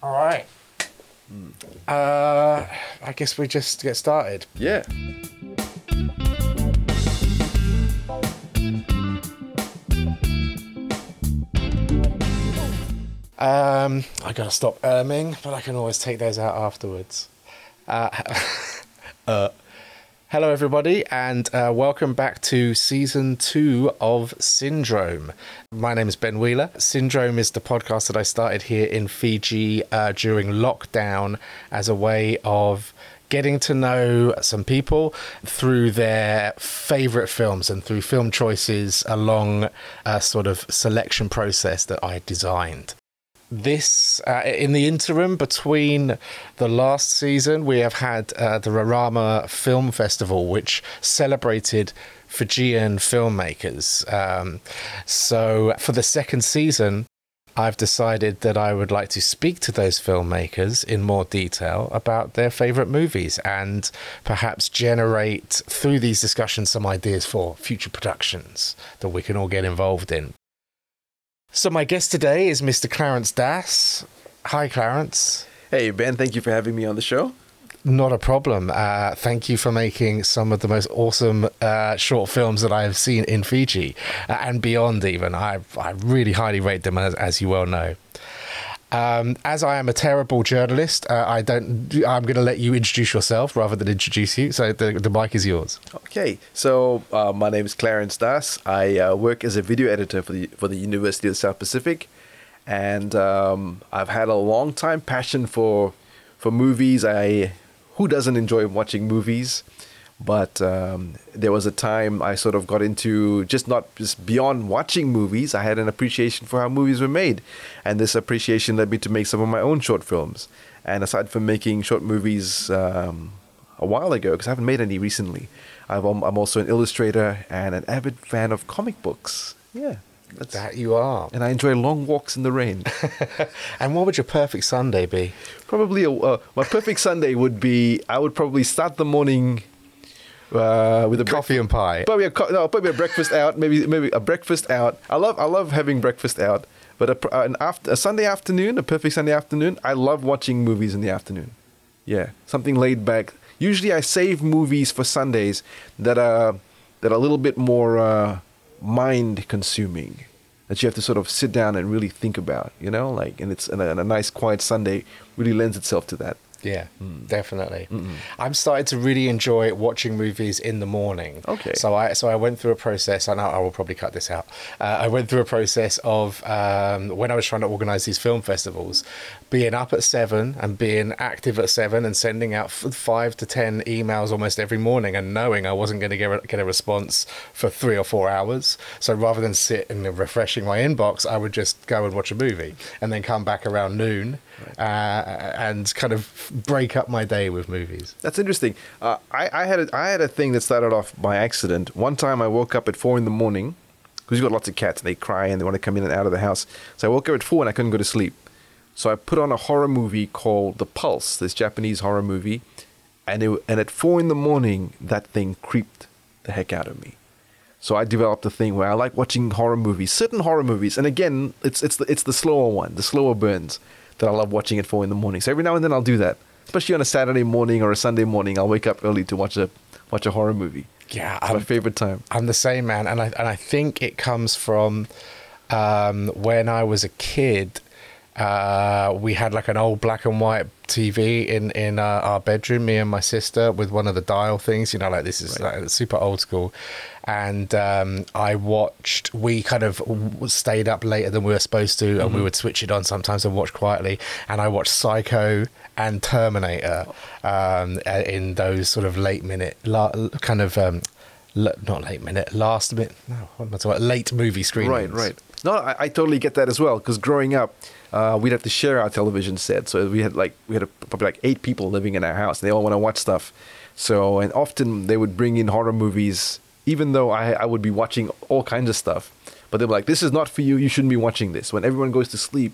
All right. Uh, I guess we just get started. Yeah. Um, I gotta stop erming, but I can always take those out afterwards. Uh, uh, hello, everybody, and uh, welcome back to season two of Syndrome. My name is Ben Wheeler. Syndrome is the podcast that I started here in Fiji uh, during lockdown as a way of getting to know some people through their favorite films and through film choices along a sort of selection process that I designed this uh, in the interim between the last season we have had uh, the Rarama Film Festival which celebrated Fijian filmmakers. Um, so for the second season I've decided that I would like to speak to those filmmakers in more detail about their favorite movies and perhaps generate through these discussions some ideas for future productions that we can all get involved in so my guest today is Mr. Clarence Das. Hi, Clarence. Hey, Ben, thank you for having me on the show. Not a problem. Uh, thank you for making some of the most awesome uh, short films that I have seen in Fiji uh, and beyond. Even I, I really highly rate them, as, as you well know. Um, as I am a terrible journalist, uh, I don't. I'm going to let you introduce yourself rather than introduce you. So the, the mic is yours. Okay, so uh, my name is Clarence Das. I uh, work as a video editor for the for the University of the South Pacific, and um, I've had a long time passion for for movies. I who doesn't enjoy watching movies? But um, there was a time I sort of got into just not just beyond watching movies. I had an appreciation for how movies were made, and this appreciation led me to make some of my own short films. And aside from making short movies um, a while ago, because I haven't made any recently, i am also an illustrator and an avid fan of comic books. Yeah. That's, that you are. And I enjoy long walks in the rain. and what would your perfect Sunday be? Probably a, uh, my perfect Sunday would be I would probably start the morning uh, with a coffee and pie. Probably a co- no, probably a breakfast out. Maybe maybe a breakfast out. I love I love having breakfast out. But a, an after, a Sunday afternoon, a perfect Sunday afternoon, I love watching movies in the afternoon. Yeah, something laid back. Usually, I save movies for Sundays that are that are a little bit more uh, mind consuming. That you have to sort of sit down and really think about. You know, like and it's and a, and a nice quiet Sunday really lends itself to that. Yeah, mm. definitely. Mm-mm. I'm starting to really enjoy watching movies in the morning. Okay. So I so I went through a process. I know I will probably cut this out. Uh, I went through a process of um, when I was trying to organise these film festivals, being up at seven and being active at seven and sending out f- five to ten emails almost every morning and knowing I wasn't going to get a, get a response for three or four hours. So rather than sit and refreshing my inbox, I would just go and watch a movie and then come back around noon uh, and kind of break up my day with movies. That's interesting. Uh, I, I had a, I had a thing that started off by accident. One time I woke up at four in the morning because you've got lots of cats and they cry and they want to come in and out of the house. So I woke up at four and I couldn't go to sleep. So I put on a horror movie called The Pulse, this Japanese horror movie, and it, and at four in the morning, that thing creeped the heck out of me. So I developed a thing where I like watching horror movies, certain horror movies, and again, it's it's the, it's the slower one, the slower burns that I love watching at four in the morning. So every now and then I'll do that, especially on a Saturday morning or a Sunday morning. I'll wake up early to watch a watch a horror movie. Yeah, it's my favorite time. I'm the same man, and I and I think it comes from um, when I was a kid uh, we had like an old black and white TV in in uh, our bedroom, me and my sister, with one of the dial things. You know, like this is right. like super old school. And um, I watched. We kind of stayed up later than we were supposed to, and mm-hmm. we would switch it on sometimes and watch quietly. And I watched Psycho and Terminator um, in those sort of late minute, kind of um, not late minute, last minute. No, what am I talking about? Late movie screenings. Right, right. No, I, I totally get that as well. Because growing up, uh, we'd have to share our television set. So we had like we had a, probably like eight people living in our house. And they all want to watch stuff. So and often they would bring in horror movies, even though I I would be watching all kinds of stuff. But they were like, "This is not for you. You shouldn't be watching this." When everyone goes to sleep,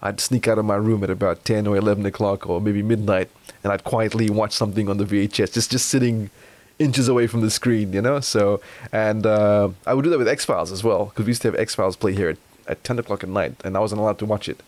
I'd sneak out of my room at about ten or eleven o'clock or maybe midnight, and I'd quietly watch something on the VHS, just just sitting inches away from the screen, you know. So and uh, I would do that with X Files as well because we used to have X Files play here at, at ten o'clock at night, and I wasn't allowed to watch it.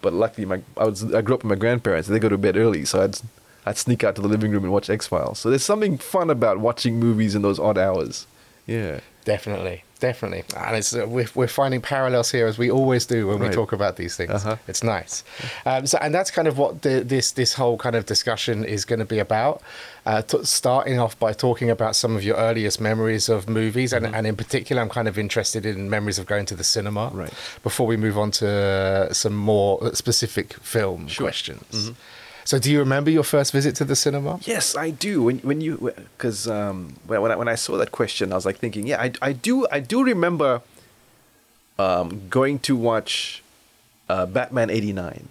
But luckily, my I was I grew up with my grandparents. They go to bed early, so I'd I'd sneak out to the living room and watch X Files. So there's something fun about watching movies in those odd hours. Yeah. Definitely, definitely, and it's uh, we're, we're finding parallels here as we always do when we talk about these things. Uh-huh. It's nice, um, so and that's kind of what the, this this whole kind of discussion is going to be about. Uh, t- starting off by talking about some of your earliest memories of movies, and, and in particular, I'm kind of interested in memories of going to the cinema. Right. Before we move on to some more specific film questions. So, do you remember your first visit to the cinema? Yes, I do. When when you because um, when when I, when I saw that question, I was like thinking, yeah, I, I do I do remember um, going to watch uh, Batman '89.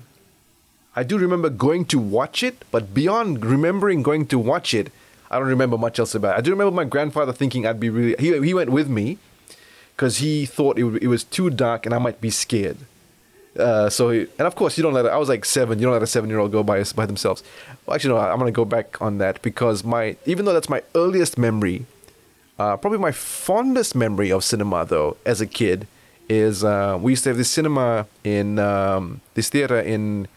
I do remember going to watch it, but beyond remembering going to watch it, I don't remember much else about it. I do remember my grandfather thinking I'd be really. He he went with me because he thought it, it was too dark and I might be scared. Uh, so he, and of course you don't let I was like seven. You don't let a seven year old go by by themselves. Well, actually, no. I'm gonna go back on that because my even though that's my earliest memory, uh, probably my fondest memory of cinema though as a kid is uh, we used to have this cinema in um, this theater in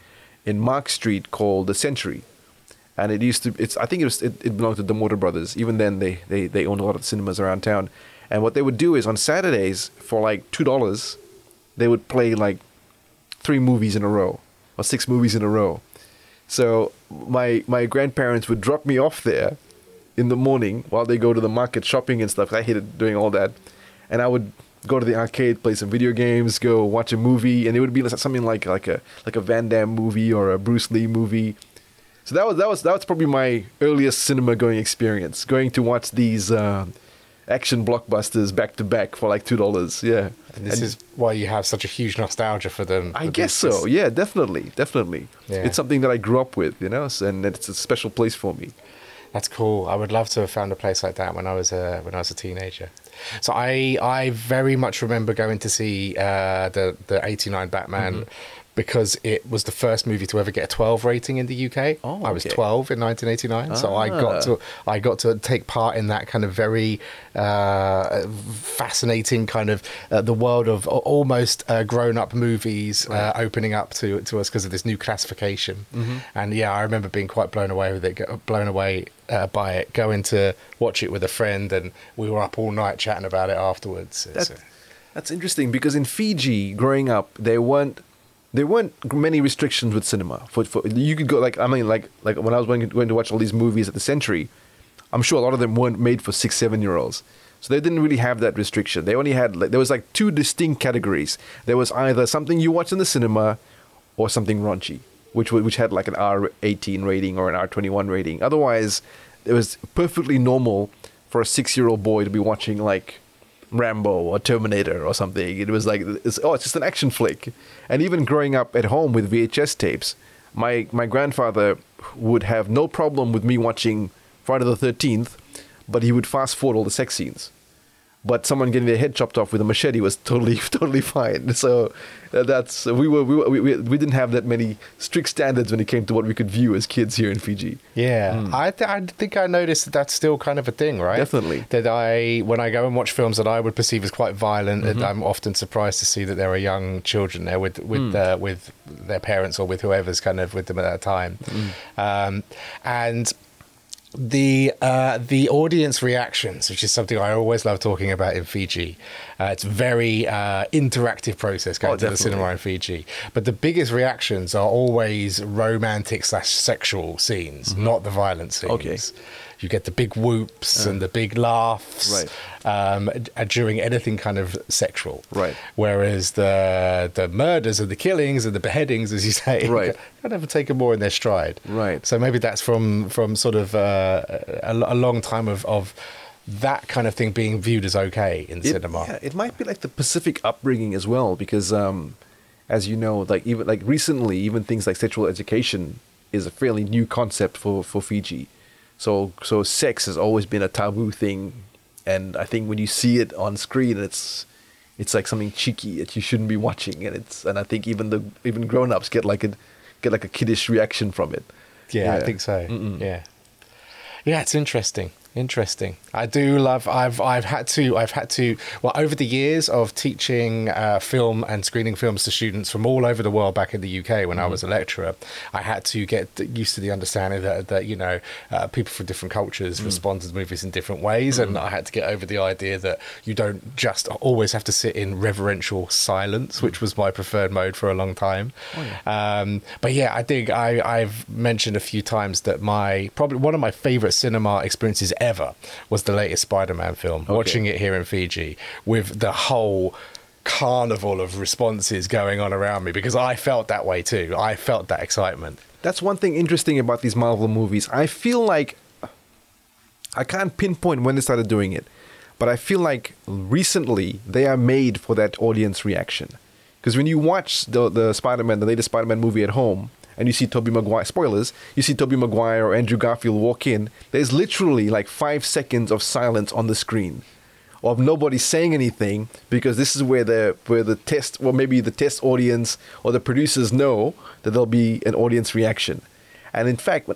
in Mark Street called the Century, and it used to it's I think it was it, it belonged to the Motor Brothers. Even then they they they owned a lot of cinemas around town, and what they would do is on Saturdays for like two dollars, they would play like three movies in a row or six movies in a row. So my my grandparents would drop me off there in the morning while they go to the market shopping and stuff. I hated doing all that, and I would go to the arcade, play some video games, go watch a movie, and it would be something like like a like a Van Damme movie or a Bruce Lee movie. So that was that was that was probably my earliest cinema going experience, going to watch these uh, action blockbusters back to back for like two dollars. Yeah, And this is why you have such a huge nostalgia for them. I for guess this- so. Yeah, definitely, definitely. Yeah. It's something that I grew up with, you know, and it's a special place for me. That's cool. I would love to have found a place like that when I was a when I was a teenager. So I I very much remember going to see uh, the the '89 Batman Mm-hmm. Because it was the first movie to ever get a 12 rating in the UK. Oh, I was 12 in 1989, so I Ah. got to I got to take part in that kind of very uh, fascinating kind of uh, the world of almost uh, grown up movies uh, opening up to to us because of this new classification. Mm-hmm. And yeah, I remember being quite blown away with it, blown away uh, by it, going to watch it with a friend, and we were up all night chatting about it afterwards. That, uh, that's interesting because in Fiji, growing up, there weren't there weren't many restrictions with cinema. For, for you could go like I mean like like when I was going, going to watch all these movies at the Century, I'm sure a lot of them weren't made for six seven year olds. So they didn't really have that restriction. They only had like, there was like two distinct categories. There was either something you watch in the cinema, or something raunchy, which which had like an R18 rating or an R21 rating. Otherwise, it was perfectly normal for a six year old boy to be watching like Rambo or Terminator or something. It was like, it's, oh, it's just an action flick. And even growing up at home with VHS tapes, my my grandfather would have no problem with me watching Friday the Thirteenth, but he would fast forward all the sex scenes. But someone getting their head chopped off with a machete was totally totally fine. So uh, that's we were we, were- we we didn't have that many strict standards when it came to what we could view as kids here in Fiji. yeah, I, th- I think I noticed that that's still kind of a thing, right? Definitely. That I, when I go and watch films that I would perceive as quite violent, Mm-hmm. I'm often surprised to see that there are young children there with with Hmm. uh, with their parents or with whoever's kind of with them at that time, Hmm. um, and the uh, the audience reactions, which is something I always love talking about in Fiji. Uh, it's a very uh, interactive process going Oh, to the cinema in Fiji. But the biggest reactions are always romantic slash sexual scenes, not the violent scenes. Mm-hmm. Okay. You get the big whoops and the big laughs Right. um, uh, during anything kind of sexual. Right. Whereas the the murders and the killings and the beheadings, as you say, Right. kind of taken more in their stride. Right. So maybe that's from from sort of uh, a, a long time of, of that kind of thing being viewed as okay in It, cinema. yeah, it might be like the Pacific upbringing as well, because um, as you know, like even like recently, even things like sexual education is a fairly new concept for for Fiji. So so sex has always been a taboo thing, and I think when you see it on screen, it's it's like something cheeky that you shouldn't be watching, and it's and I think even the even grown ups get like a get like a kiddish reaction from it. Yeah, I think so. Mm-mm. Yeah. Yeah, it's interesting. Interesting. I do love. I've I've had to. I've had to. Well, over the years of teaching uh, film and screening films to students from all over the world back in the UK when I was a lecturer, I had to get used to the understanding that that you know uh, people from different cultures respond to movies in different ways, and I had to get over the idea that you don't just always have to sit in reverential silence, which was my preferred mode for a long time. um, but yeah, I think I I've mentioned a few times that my probably one of my favorite cinema experiences ever was the latest Spider-Man film. Watching it here in Fiji with the whole carnival of responses going on around me because I felt that way too. I felt that excitement. That's one thing interesting about these Marvel movies. I feel like I can't pinpoint when they started doing it, but I feel like recently they are made for that audience reaction. Because when you watch the the Spider-Man, the latest Spider-Man movie at home, and you see Tobey Maguire, spoilers, you see Tobey Maguire or Andrew Garfield walk in, there's literally like five seconds of silence on the screen. Of nobody saying anything because this is where the where the test or maybe the test audience or the producers know that there'll be an audience reaction, and in fact,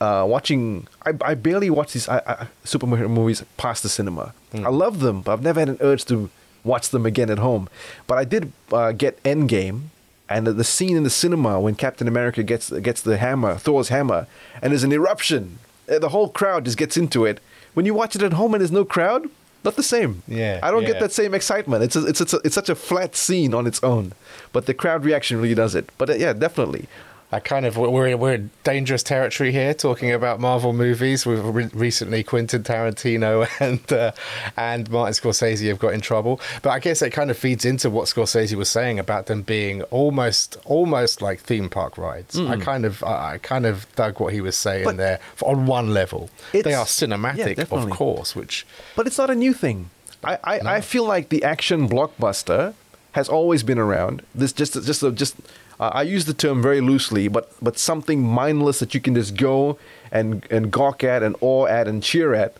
uh, watching I, I barely watch these I, I, superhero movies past the cinema. I love them, but I've never had an urge to watch them again at home. But I did uh, get Endgame, and the, the scene in the cinema when Captain America gets gets the hammer, Thor's hammer, and there's an eruption. Uh, The whole crowd just gets into it. When you watch it at home and there's no crowd, not the same. Yeah, I don't yeah. get that same excitement. It's a, it's it's, a, it's such a flat scene on its own, but the crowd reaction really does it. But uh, yeah, definitely. I kind of we're we're in dangerous territory here talking about Marvel movies. We've re- recently Quentin Tarantino and uh, and Martin Scorsese have got in trouble, but I guess it kind of feeds into what Scorsese was saying about them being almost almost like theme park rides. I kind of I I kind of dug what he was saying But there on one level. They are cinematic, yeah, of course, which But it's not a new thing. I, I, I feel like the action blockbuster has always been around. This just just just uh, I use the term very loosely, but but something mindless that you can just go and and gawk at and awe at and cheer at,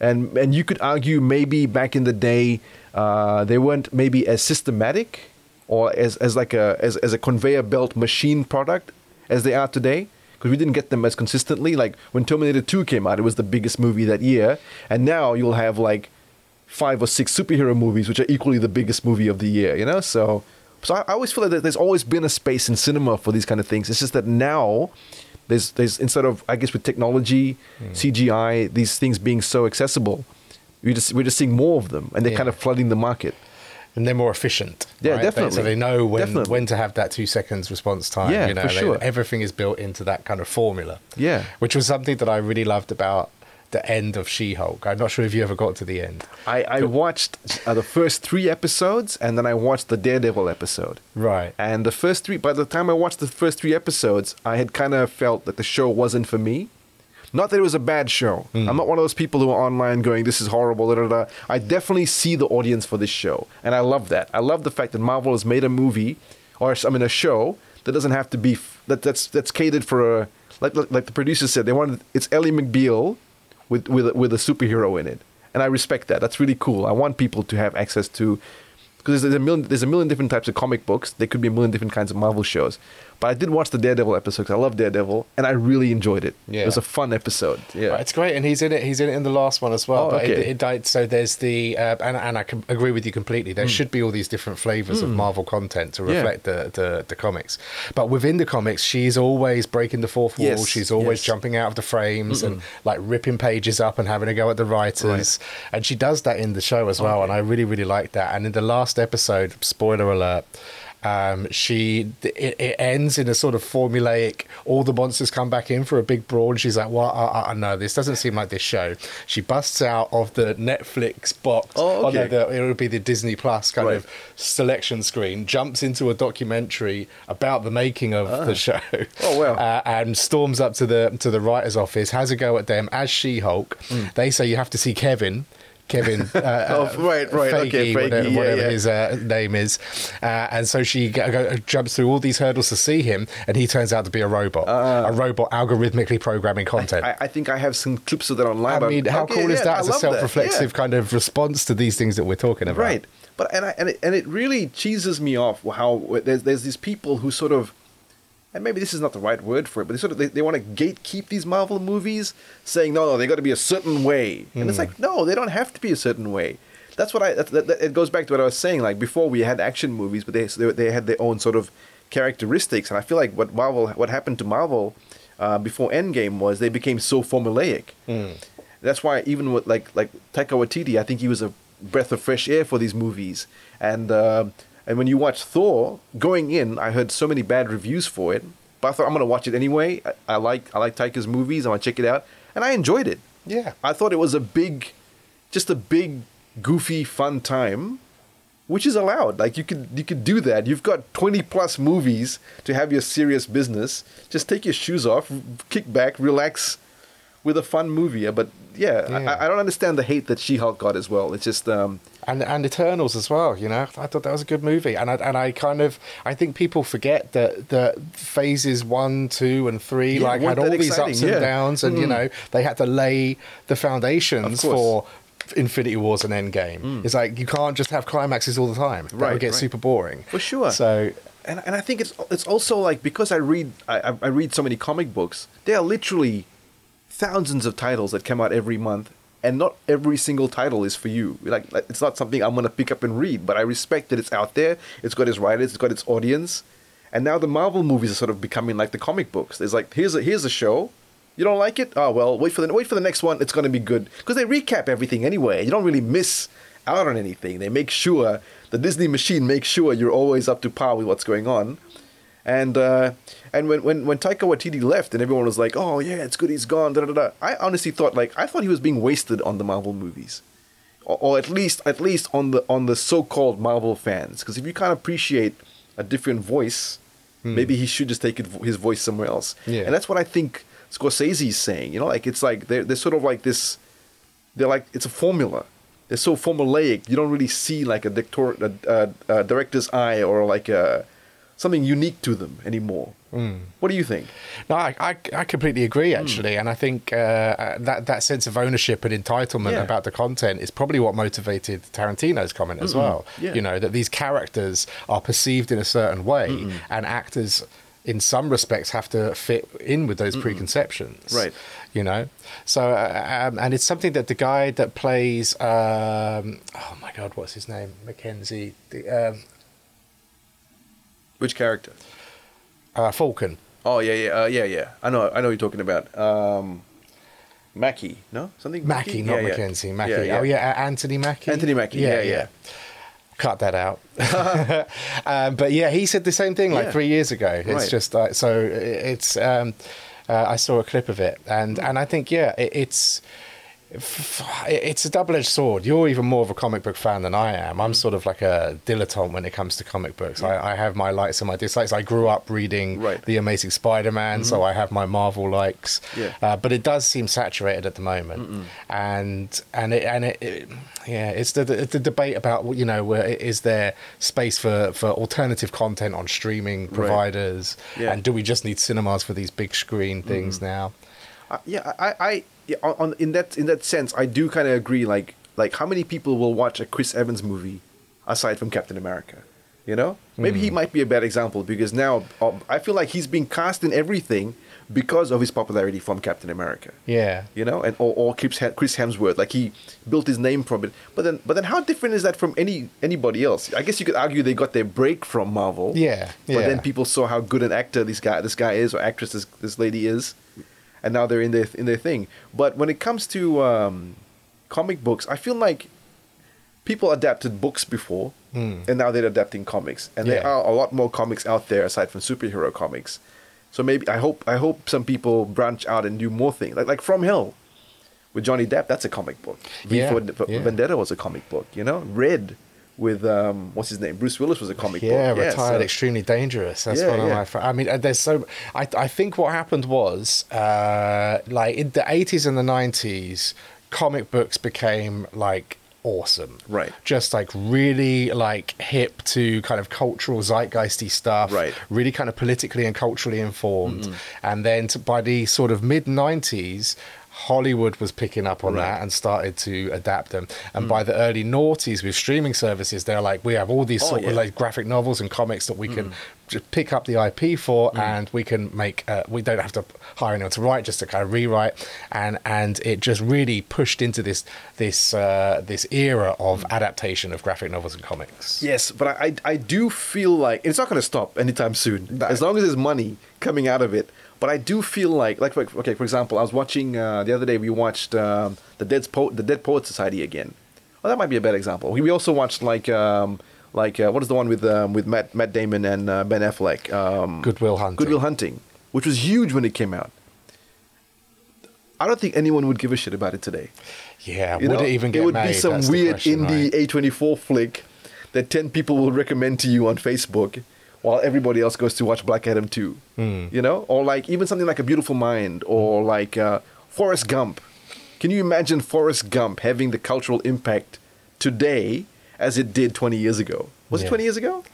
and and you could argue maybe back in the day uh, they weren't maybe as systematic or as, as like a as, as a conveyor belt machine product as they are today because we didn't get them as consistently. Like when Terminator 2 came out, it was the biggest movie that year, and now you'll have like five or six superhero movies which are equally the biggest movie of the year. You know, so so I, I always feel that there's always been a space in cinema for these kind of things. It's just that now. There's, there's instead of I guess with technology, hmm. CGI, these things being so accessible, we just we're just seeing more of them, and they're Yeah. kind of flooding the market. and they're more efficient. Yeah, right? They- definitely. so they know when Definitely. when to have that two seconds response time. Yeah, you know, for they- sure. everything is built into that kind of formula. Yeah. which was something that I really loved about the end of She-Hulk. I'm not sure if you ever got to the end. I, I watched uh, the first three episodes, and then I watched the Daredevil episode. Right. And the first three, by the time I watched the first three episodes, I had kind of felt that the show wasn't for me. Not that it was a bad show. I'm not one of those people who are online going, "This is horrible." Da, da, da. I definitely see the audience for this show, and I love that. I love the fact that Marvel has made a movie, or I mean, a show that doesn't have to be f- that that's that's catered for a like like, like the producer said. They wanted it's Ally McBeal with with with a superhero in it, and I respect that. That's really cool. I want people to have access to because there's a million there's a million different types of comic books. There could be a million different kinds of Marvel shows. But I did watch the Daredevil episode 'cause I love Daredevil, and I really enjoyed it. Yeah. It was a fun episode. Yeah. Right, it's great, and he's in it. He's in it in the last one as well. Oh, but it, okay. it died. So there's the uh, and, and I can agree with you completely. There should be all these different flavors of Marvel content to Hmm. Yeah. reflect the, the the comics. But within the comics, she's always breaking the fourth wall. Yes, She's always yes. jumping out of the frames and like ripping pages up and having a go at the writers. And she does that in the show as well. And I really really like that. And in the last episode, spoiler alert. Um, she it, it ends in a sort of formulaic. All the monsters come back in for a big brawl, and she's like, "Well, I, I know this doesn't seem like this show." She busts out of the Netflix box. Oh, no, okay. the, it would be the Disney Plus kind Right. of selection screen. Jumps into a documentary about the making of the show. Oh, wow. Uh, and storms up to the to the writer's office, has a go at them as She Hulk. They say you have to see Kevin. Kevin, uh, Mm. Oh, uh, right, right, okay, whatever, yeah, whatever yeah. his uh, name is, uh, and so she go, go, jumps through all these hurdles to see him, and he turns out to be a robot, a robot algorithmically programming content. Uh. I, I think I have some clips of that online. I mean, how okay, cool is yeah, that I as a self-reflexive kind of response to these things that we're talking about? Right. But and I, and it, and it really cheeses me off how there's there's these people who sort of and maybe this is not the right word for it, but they sort of they, they want to gatekeep these Marvel movies, saying no, no, they got to be a certain way, and it's like no, they don't have to be a certain way. That's what I. That, that, that- it goes back to what I was saying. Like before, we had action movies, but they they, they had their own sort of characteristics, and I feel like what Marvel, what happened to Marvel uh, before Endgame was they became so formulaic. That's why even with like like Taika Waititi, I think he was a breath of fresh air for these movies. And uh, and when you watch Thor, going in, I heard so many bad reviews for it, but I thought I'm gonna watch it anyway. I, I like I like Taika's movies. I want to check it out, and I enjoyed it. Yeah. I thought it was a big, just a big, goofy, fun time, which is allowed. Like you could you could do that. You've got twenty plus movies to have your serious business. Just take your shoes off, kick back, relax, with a fun movie. But yeah, Yeah. I, I don't understand the hate that She-Hulk got as well. It's just um, and and Eternals as well. You know, I thought that was a good movie, and I and I kind of I think people forget that that phases one, two, and three Yeah, like had all these exciting, ups and yeah. downs, and you Mm. know they had to lay the foundations for. Infinity Wars and Endgame. It's like you can't just have climaxes all the time. That Right, would get right. super boring. For sure. So and and I think it's it's also like because I read I- I read so many comic books. There are literally thousands of titles that come out every month, and not every single title is for you. Like, like it's not something I'm gonna pick up and read. But I respect that it's out there. It's got its writers. It's got its audience. And now the Marvel movies are sort of becoming like the comic books. There's like here's a here's a show. You don't like it? Oh well, wait for the wait for the next one. It's gonna be good because they recap everything anyway. You don't really miss out on anything. They make sure the Disney machine makes sure you're always up to par with what's going on. And uh, and when, when when Taika Waititi left and everyone was like, oh yeah, it's good he's gone. Da, da, da. I honestly thought like I thought he was being wasted on the Marvel movies, or, or at least at least on the on the so-called Marvel fans. Because if you can't appreciate a different voice, maybe he should just take it, his voice somewhere else. Yeah. And that's what I think Scorsese's saying. You know, like it's like they're they're sort of like this. They're like it's a formula. They're so formulaic. You don't really see like a, dictor, a, a, a director's eye or like a something unique to them anymore. What do you think? No, I, I, I completely agree actually, and I think uh, that that sense of ownership and entitlement Yeah. about the content is probably what motivated Tarantino's comment as well. Yeah. You know that these characters are perceived in a certain way, and actors, in some respects, have to fit in with those preconceptions. Right. You know, so uh, um, and it's something that the guy that plays, um, oh my god, what's his name, Mackenzie, the, um, Which character? uh, Falcon. Oh yeah, yeah, uh, yeah, yeah. I know, I know what you're talking about. Um, Mackie, no, something Mackie, not Yeah, yeah. Mackenzie. Mackie. Yeah, yeah. Oh yeah, Anthony Mackie. Anthony Mackie, yeah, yeah. Cut that out. um, but yeah, he said the same thing like Yeah. three years ago. It's Right. just like so. It's. Um, uh, I saw a clip of it, and and I think yeah, it, it's. It's a double-edged sword. You're even more of a comic book fan than I am. Mm-hmm. I'm sort of like a dilettante when it comes to comic books. I, I have my likes and my dislikes. I grew up reading Right. Mm-hmm. the Amazing Spider-Man, so I have my Marvel likes. Yeah. Uh, but it does seem saturated at the moment, and and it and it, it yeah, it's the, the the debate about you know where is there space for for alternative content on streaming providers, Yeah. and do we just need cinemas for these big screen things now? Uh, yeah, I, I, on, on in that in that sense, I do kind of agree. Like, like how many people will watch a Chris Evans movie aside from Captain America? You know, maybe he might be a bad example because now uh, I feel like he's being cast in everything because of his popularity from Captain America. Yeah, You know, and or, or Chris Hemsworth, like he built his name from it. But then, but then, how different is that from any anybody else? I guess you could argue they got their break from Marvel. Yeah, yeah. But then people saw how good an actor this guy this guy is or actress this, this lady is, and now they're in their in their thing. But when it comes to um, comic books, I feel like people adapted books before, and now they're adapting comics, and there Hmm. Are a lot more comics out there aside from superhero comics. So maybe I hope I hope some people branch out and do more things like like From Hell with Johnny Depp. That's a comic book. V Yeah, for yeah. Vendetta was a comic book. You know, Red with um what's his name Bruce Willis was a comic yeah, book. Yeah, retired, so- extremely dangerous. That's Yeah, one of yeah. my. fa- I mean, uh, there's so. I I think what happened was, uh, like in the 80s and the 90s, comic books became like awesome. Right. Just like really like hip to kind of cultural zeitgeisty stuff. Right. Really kind of politically and culturally informed. And then to, by the sort of mid 90s, Hollywood was picking up on Right. that and started to adapt them. And by the early noughties with streaming services, they're like, we have all these Oh, sort of like graphic novels and comics that we can just pick up the IP for, and we can make. Uh, we don't have to hire anyone to write, just to kind of rewrite, and and it just really pushed into this this uh, this era of adaptation of graphic novels and comics. Yes, but I, I, I do feel like it's not going to stop anytime soon, No. as long as there's money coming out of it. But I do feel like, like, for- okay, for example, I was watching uh, the other day. We watched um, the Dead po- the Dead Poet Society again. Well, that might be a bad example. We we also watched like um, like uh, what is the one with um, with Matt Matt Damon and uh, Ben Affleck? Um, Good Will Hunting. Good Will Hunting, which was huge when it came out. I don't think anyone would give a shit about it today. Yeah, You would know, it even get It would made? be some That's weird question, indie right? A24 flick that 10 people will recommend to you on Facebook while everybody else goes to watch Black Adam 2. Hmm. You know? Or like even something like A Beautiful Mind or like uh, Forrest Gump. Can you imagine Forrest Gump having the cultural impact today as it did 20 years ago? Was Yeah. it 20 years ago?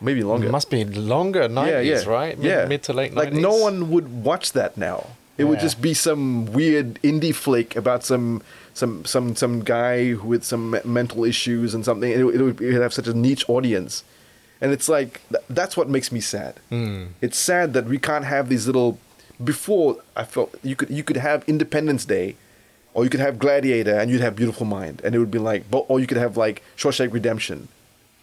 Maybe longer. It must be longer, 90s, right? Mid, yeah. mid to late 90s. Like no one would watch that now. It would just be some weird indie flick about some some some some guy with some mental issues and something. It, it would it would have such a niche audience, and it's like th- that's what makes me sad. Hmm. It's sad that we can't have these little. Before I felt you could you could have Independence Day, or you could have Gladiator, and you'd have Beautiful Mind, and it would be like, bo- or you could have like Shawshank Redemption.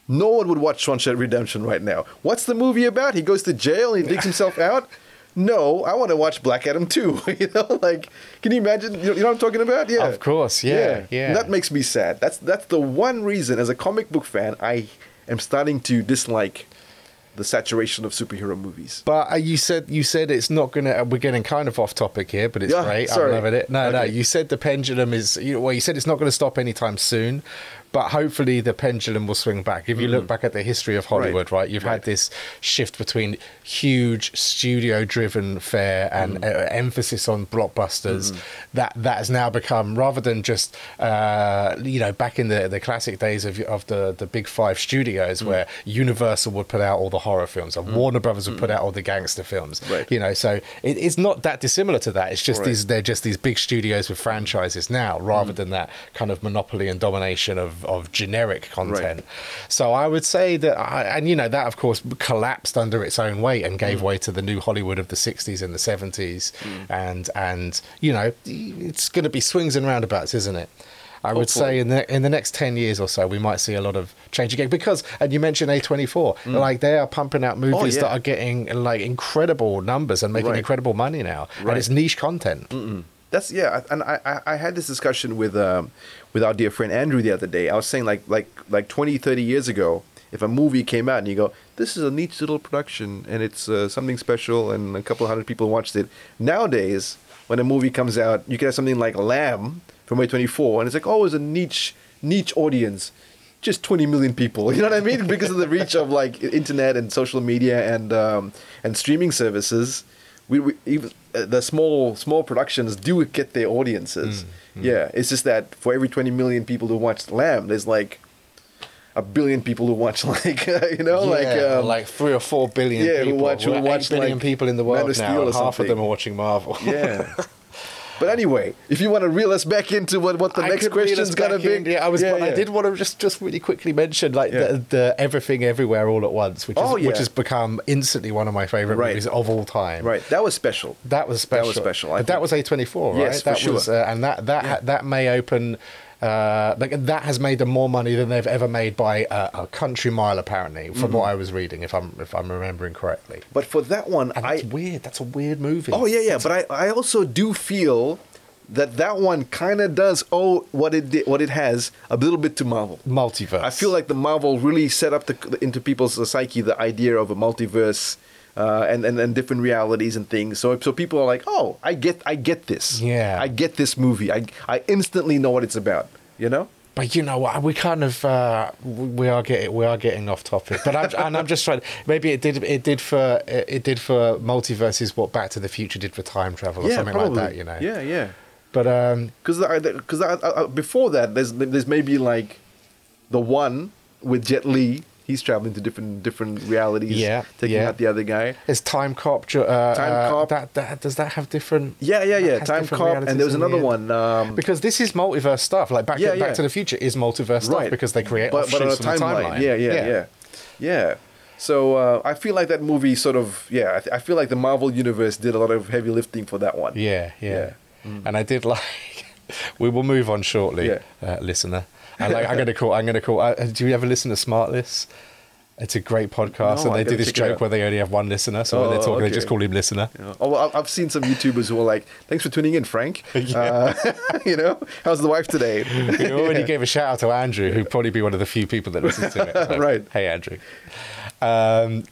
No one would watch Shawshank Redemption right now. What's the movie about? He goes to jail and he digs himself out. No, I want to watch Black Adam too. you know, like, can you imagine? You know, you know what I'm talking about? Yeah, Of course, yeah, yeah. That makes me sad. That's that's the one reason, as a comic book fan, I am starting to dislike the saturation of superhero movies. But uh, you said you said it's not gonna. Uh, we're getting kind of off topic here, but it's Yeah, great. sorry. I'm loving it. No, no. You said the pendulum is. You, well, you said it's not going to stop anytime soon, but hopefully the pendulum will swing back. If you look back at the history of Hollywood, right, you've Mm-hmm. Right. had this shift between huge studio-driven fare and Mm-hmm. uh, emphasis on blockbusters. That that has now become rather than just uh, you know back in the the classic days of of the the big five studios Mm. where Universal would put out all the horror films and Warner Brothers would put out all the gangster films. Right. You know, so it, it's not that dissimilar to that. It's just Right. these they're just these big studios with franchises now, rather than that kind of monopoly and domination of, of generic content. So I would say that, I, and you know, that of course collapsed under its own weight and gave way to the new Hollywood of the '60s and the '70s, and and you know, it's going to be swings and roundabouts, isn't it? I would say in the in the next ten years or so, we might see a lot of change again because, and you mentioned A twenty four, like they are pumping out movies yeah. that are getting like incredible numbers and making Right. incredible money now, and it's niche content. That's yeah, and I, I, had this discussion with um, with our dear friend Andrew the other day. I was saying like like like 20, 30 years ago, if a movie came out and you go, this is a neat little production and it's uh, something special and a couple hundred people watched it. Nowadays, when a movie comes out, you can have something like Lamb from A24 and it's like, oh, it's a niche niche audience. Just 20 million people, you know what I mean? Because of the reach of like internet and social media and um, and streaming services, we, we even Uh, the small small productions do get their audiences. Mm, mm. Yeah, it's just that for every 20 million people who watch Lamb, there's like a billion people who watch like you know like um, like three or four billion yeah, who people. watch- who watch, billion like, people in the world of now, Steel or and half of them are watching Marvel. yeah. But anyway, if you want to reel us back into what, what the I next us question's gonna be, in, Yeah, I was. Yeah, but I did want to just just really quickly mention like Yeah. the, the everything everywhere all at once, which is Oh, which has become instantly one of my favorite Right. movies of all time. Right, that was special. That was special. That was special, But that was A twenty four, right? Yes, for that sure. was, uh, and that that Yeah. that may open. Uh, like that has made them more money than they've ever made by a, a country mile, apparently, from Mm-hmm. what I was reading, if I'm if I'm remembering correctly. But for that one, And I that's weird. That's a weird movie. oh yeah yeah. But I, I also do feel that that one kind of does owe what it did, what it has a little bit to Marvel. multiverse. I feel like the Marvel really set up the, into people's psyche the idea of a multiverse uh, and, and and different realities and things. So so people are like, oh, I get I get this. Yeah. I get this movie. I I instantly know what it's about. You know. But you know what? We kind of uh, we are getting we are getting off topic. But I'm and I'm just trying. Maybe it did it did for it did for multiverses what Back to the Future did for time travel or something like that. You know. Yeah, yeah. But um, Because because before that, there's there's maybe like the one with Jet Li. He's traveling to different different realities. Yeah, taking yeah. out the other guy. Is Time Cop? ju- Uh, Time uh, Cop. That, that does that have different? Yeah, yeah, yeah. Time Cop, and there was in the another one. Um, Because this is multiverse stuff. Like Back, Yeah, Back to the Future is multiverse stuff right because they create but, but on a offshoots from the timeline. timeline. Yeah, yeah, yeah, yeah. So uh, I feel like that movie sort of yeah. I, th- I feel like the Marvel universe did a lot of heavy lifting for that one. Yeah, yeah. Mm. And I did like. we will move on shortly, uh, listener. I like, I'm gonna call. I'm gonna call. Uh, do you ever listen to Smartless? It's a great podcast, No, and they do this joke where they only have one listener. So when Oh, they're talking, they just call him listener. Know? Oh, well, I've seen some YouTubers who are like, "Thanks for tuning in, Frank." uh, you know, how's the wife today? We already gave a shout out to Andrew, who'd probably be one of the few people that listens to it. So, Right. Hey, Andrew. Um,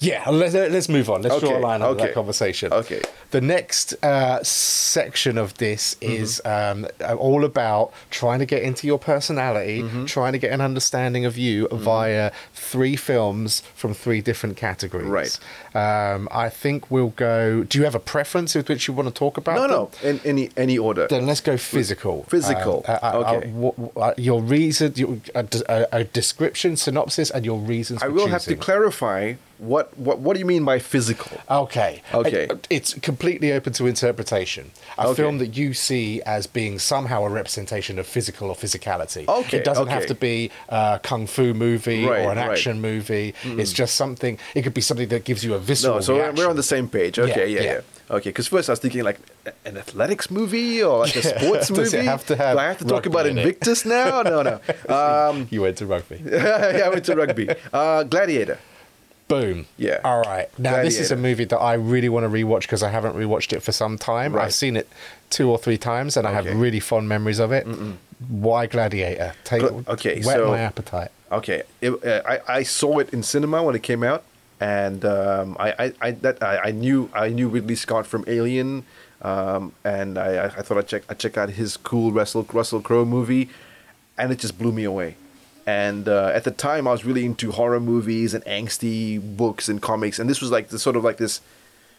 yeah, let's, let's move on. Let's draw a Okay, line under okay. that conversation. Okay. The next uh, section of this Mm-hmm. is um, all about trying to get into your personality, Mm-hmm. trying to get an understanding of you via three films from three different categories. Right. Um, I think we'll go. Do you have a preference with which you want to talk about? no, them? no, in any any order. Then let's go physical. Physical, Um, uh, uh, okay. uh, uh, your reason, your, a, description, synopsis, and your reasons. I will have to clarify what what what do you mean by physical? Okay. Okay. It's completely open to interpretation. A Okay. film that you see as being somehow a representation of physical or physicality. Okay, It doesn't have to be a kung fu movie Right, or an right. action movie. It's just something. It could be something that gives you a visceral No, so we're, reaction. we're on the same page. Okay, Yeah, yeah, yeah. yeah. Okay, because first I was thinking like an athletics movie or like a sports Does it movie. have to have Do I have to talk about? Invictus now? No, no. Um, You went to rugby. yeah, I went to rugby. Uh, Gladiator. Boom. Yeah. All right. Now this is a movie that I really want to rewatch because I haven't rewatched it for some time. Right. I've seen it two or three times and I have really fond memories of it. Why Gladiator? Take Gla- okay, whet so- my appetite. Okay, it, uh, I I saw it in cinema when it came out, and um, I I I, that, I I knew I knew Ridley Scott from Alien, um, and I I I thought I'd check I'd check out his cool Russell Russell Crowe movie, and it just blew me away. And uh, at the time, I was really into horror movies and angsty books and comics, and this was like the sort of like this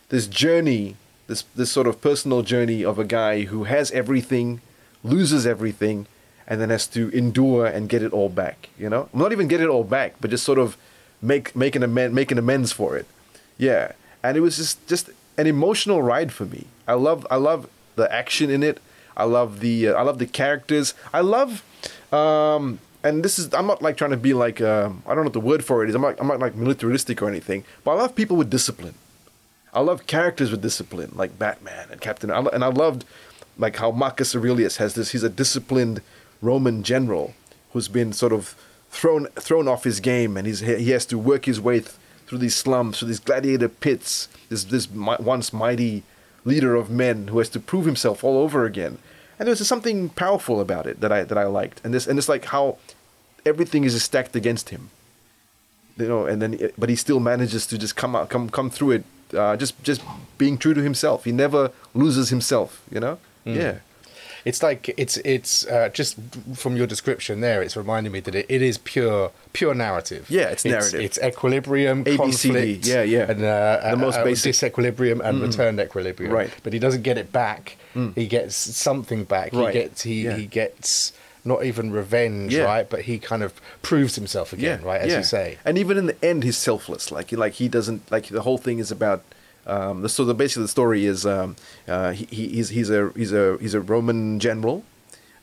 this journey, this this sort of personal journey of a guy who has everything, loses everything, and then has to endure and get it all back. You know, not even get it all back, but just sort of make make an amend, make an amends for it. Yeah, and it was just just an emotional ride for me. I love I love the action in it. I love the uh, I love the characters. I love. Um, and this is I'm not like trying to be like um, I don't know what the word for it is. I'm not I'm not like militaristic or anything, but I love people with discipline. I love characters with discipline, like Batman and Captain. I lo- And I loved like how Marcus Aurelius has this. He's a disciplined Roman general who's been sort of thrown thrown off his game, and he's he has to work his way th- through these slums, through these gladiator pits. This this mi- once mighty leader of men who has to prove himself all over again. And there's just something powerful about it that I that I liked, and this and it's like how everything is stacked against him you know, and then but he still manages to just come out, come come through it, uh, just just being true to himself. He never loses himself, you know. Mm. Yeah, It's like it's it's uh, just from your description there. It's reminding me that it, it is pure pure narrative. Yeah, it's narrative. It's, equilibrium, ABCD, conflict, yeah, yeah. and uh, The most uh, basic. disequilibrium and returned equilibrium. Right. but he doesn't get it back. He gets something back. Right. He gets he Yeah. he gets not even revenge, Yeah. right? But he kind of proves himself again, right? As yeah. you say. And even in the end, he's selfless. Like like he doesn't like the whole thing is about. Um, the, so the basically the story is um, uh, he, he- he's he's a he's a he's a Roman general,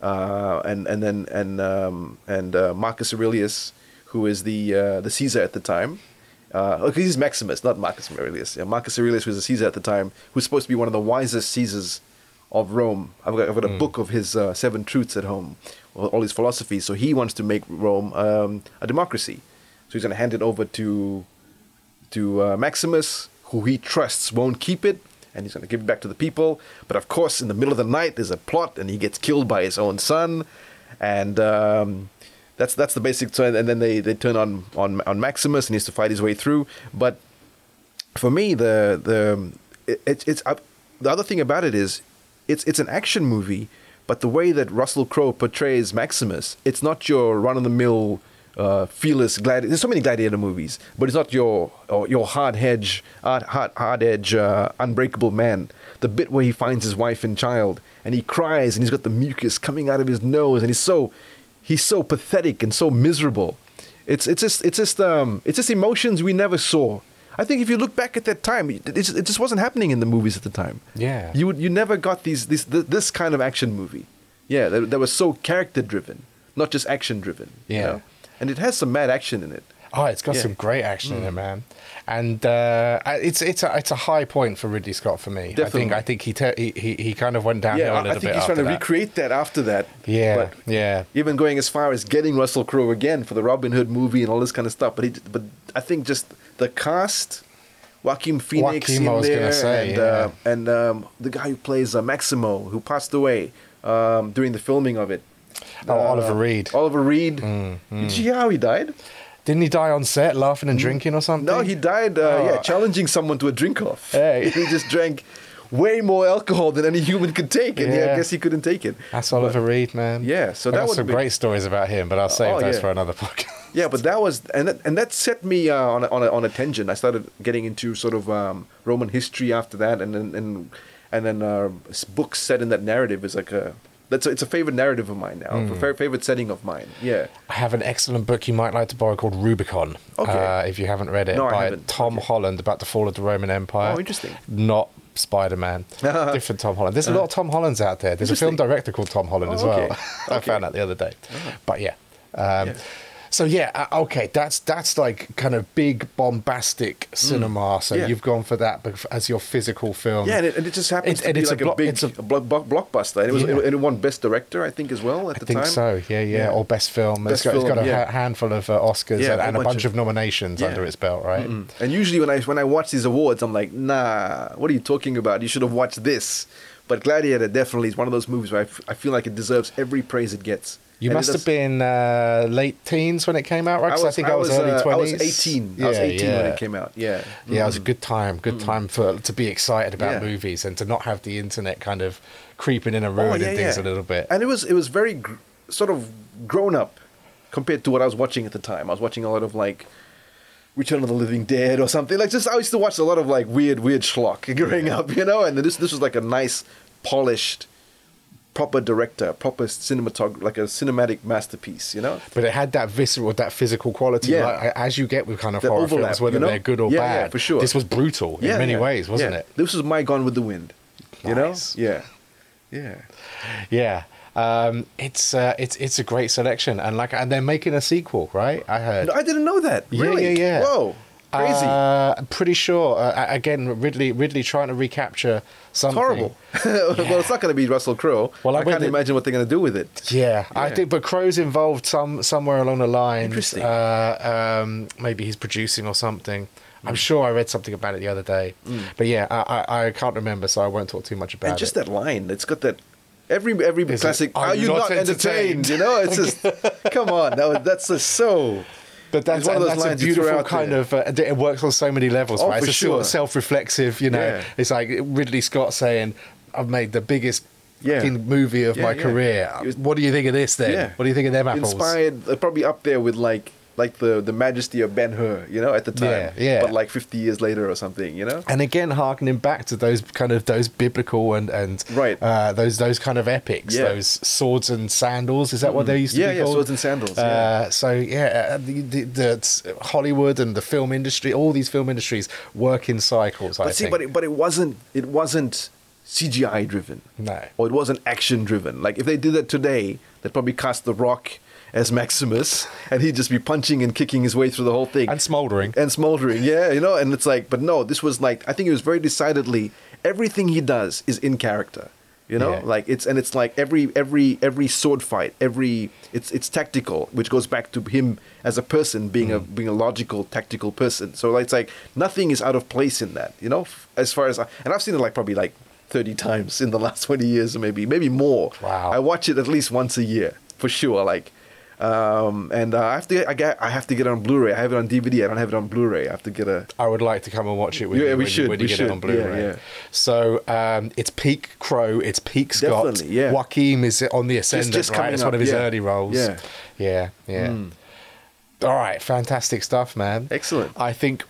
uh, and and then and um, and uh, Marcus Aurelius, who is the uh, the Caesar at the time. Uh, okay, he's Maximus, not Marcus Aurelius. Yeah, Marcus Aurelius was a Caesar at the time, who's supposed to be one of the wisest Caesars of Rome. I've got, I've got a book of his uh, seven truths at home, all, his philosophies. So he wants to make Rome um, a democracy. So he's going to hand it over to to uh, Maximus, who he trusts won't keep it, and he's going to give it back to the people. But of course, in the middle of the night, there's a plot, and he gets killed by his own son, and um, that's that's the basic. So, and then they, they turn on, on on Maximus, and he has to fight his way through. But for me, the the it, it's it's uh, the other thing about it is it's it's an action movie, but the way that Russell Crowe portrays Maximus, it's not your run of the mill. Uh, fearless gladi- There's so many gladiator movies, but it's not your your hard edge, hard hard, hard edge, uh, unbreakable man. The bit where he finds his wife and child, and he cries, and he's got the mucus coming out of his nose, and he's so he's so pathetic and so miserable. It's it's just it's just um it's just emotions we never saw. I think if you look back at that time, it, it just- wasn't happening in the movies at the time. Yeah. you would you never got these this th- this kind of action movie. Yeah, that, that was so character driven, not just action driven. you Yeah. know? and it has some mad action in it. Oh, it's got Yeah. Mm. some great action in it, man, and uh, it's it's a it's a high point for Ridley Scott for me. I think Definitely. I think he te- he, he he kind of went downhill yeah, a little I think bit he's trying to that. recreate that after that. Yeah, yeah. even going as far as getting Russell Crowe again for the Robin Hood movie and all this kind of stuff. But he, but I think just the cast, Joaquin Phoenix Joaquin, in was there, say, and yeah. uh, and um, the guy who plays uh, Maximo, who passed away um, during the filming of it. Oh, Uh, Oliver Reed. Oliver Reed. Mm, Did you hear how he died? Didn't he die on set laughing and drinking or something? No, he died. Uh, Oh. Yeah, challenging someone to a drink off. Hey. he just drank way more alcohol than any human could take, and yeah, Yeah. I guess he couldn't take it. That's Oliver Reed, man. Yeah, so I that would some be- great stories about him, but I'll save Oh, those yeah. for another podcast. Yeah, but that was and that, and that set me uh, on a, on a, on a tangent. I started getting into sort of um, Roman history after that, and then and and then uh, books set in that narrative is like a that's a, it's a favorite narrative of mine now, Hmm. a favorite setting of mine. Yeah, I have an excellent book you might like to borrow called Rubicon. Okay. Uh, if you haven't read it, No, by. Tom Okay. Holland about the fall of the Roman Empire. Oh, interesting. Not Spider Man. Different Tom Holland. There's a lot of Tom Hollands out there. There's a film director called Tom Holland Oh, as well. okay. I Okay. found out the other day. But yeah. Um, Yeah. So yeah, uh, okay, that's that's like kind of big bombastic cinema. So Mm. Yeah. you've gone for that as your physical film. yeah, and it, and it just happens It- to be it's a like a, big it's a- a block, blockbuster. And it was Yeah. and it won best director, I think, as well at I the think so. Yeah, yeah, Yeah. Or best film. Best it's got, it's got a ha- handful of uh, Oscars and, a and a bunch of- of nominations under its belt, right? Mm. And usually when I when I watch these awards, I'm like, nah, what are you talking about? You should have watched this. But Gladiator definitely is one of those movies where I, f- I feel like it deserves every praise it gets. You And must have been uh, late teens when it came out, right? 'Cause I, think I was, early uh, twenties. I was 18. Yeah, I was 18 when it came out. Yeah. Yeah, it was a good time. Good time for to be excited about Yeah. movies and to not have the internet kind of creeping in and Oh, ruining yeah, things yeah. a little bit. And it was it was very gr- sort of grown up compared to what I was watching at the time. I was watching a lot of like Return of the Living Dead or something. Like just I used to watch a lot of like weird weird schlock growing up, you know. And this this was like a nice polished proper director, proper cinematographer, like a cinematic masterpiece, you know. but it had that visceral, that physical quality, Yeah. like, as you get with kind of That horror overlap, films, whether you know? they're good or Yeah, yeah, bad. for sure. This was brutal in many ways, wasn't yeah. it? This was my Gone with the Wind, you Nice. know. Yeah, yeah. Yeah. Um, it's uh, it's it's a great selection, and like, and they're making a sequel, right? I heard. No, I didn't know that. Yeah, Really? yeah, yeah. Whoa, crazy. Uh, I'm pretty sure. Uh, again, Ridley Ridley trying to recapture it's something. horrible. well, it's not going to be Russell Crowe. Well, I I, can't to- imagine what they're going to do with it. Yeah, I think, but Crowe's involved some somewhere along the line. Interesting. Uh, um, maybe he's producing or something. I'm Mm. sure I read something about it the other day, but yeah, I, I, I can't remember, so I won't talk too much about it. and just it. that line, it's got that. Every every Is it, classic. "Are Are, you you not not entertained?" entertained? You know, it's just come on. That was, that's just so. But that's, one of those that's a lines you throw beautiful kind there. of. Uh, it works on so many levels, Oh, right? it's a sort of self-reflexive. You know, Yeah. it's like Ridley Scott saying, "I've made the biggest." Yeah. fucking movie of Yeah, my career. Was- what do you think of this then? What do you think of them apples? Inspired, uh, probably up there with like like the the Majesty of Ben Hur. You know, at the time. Yeah, yeah. But like 50 years later or something. You know. and again harkening back to those kind of those biblical and and Right. uh, those those kind of epics Yeah. those swords and sandals is that what they used to Yeah, be yeah, called swords and sandals, uh, yeah. so yeah uh, the, the, the Hollywood and the film industry all these film industries work in cycles I But see, think but it, but it wasn't it wasn't CGI driven. No. Or it wasn't action driven. Like if they did that today, they'd probably cast The Rock as Maximus, and he'd just be punching and kicking his way through the whole thing. and smoldering and smoldering, yeah, you know. And it's like, but no, this was like I think it was very decidedly everything he does is in character. You know, Yeah. like it's and it's like every every every sword fight, every it's it's tactical, which goes back to him as a person being a mm. being a logical tactical person. So it's like nothing is out of place in that. You know, as far as I, and I've seen it like probably like thirty times in the last twenty years, or maybe maybe more. Wow. I watch it at least once a year for sure. Like. Um, and uh, I have to get, I get I have to get it on Blu-ray. I have it on DVD. I don't have it on Blu-ray. I have to get a I would like to come and watch it with Yeah, you we when, should, you, when we you get should. it on Yeah, Blu-ray. yeah. So um, it's peak Crowe, it's peak Scott. Definitely, yeah. Joaquin is on the ascendant, just right? coming It's one up, of his yeah. early roles. Yeah. yeah, yeah. Mm. All right, fantastic stuff, man. Excellent. I think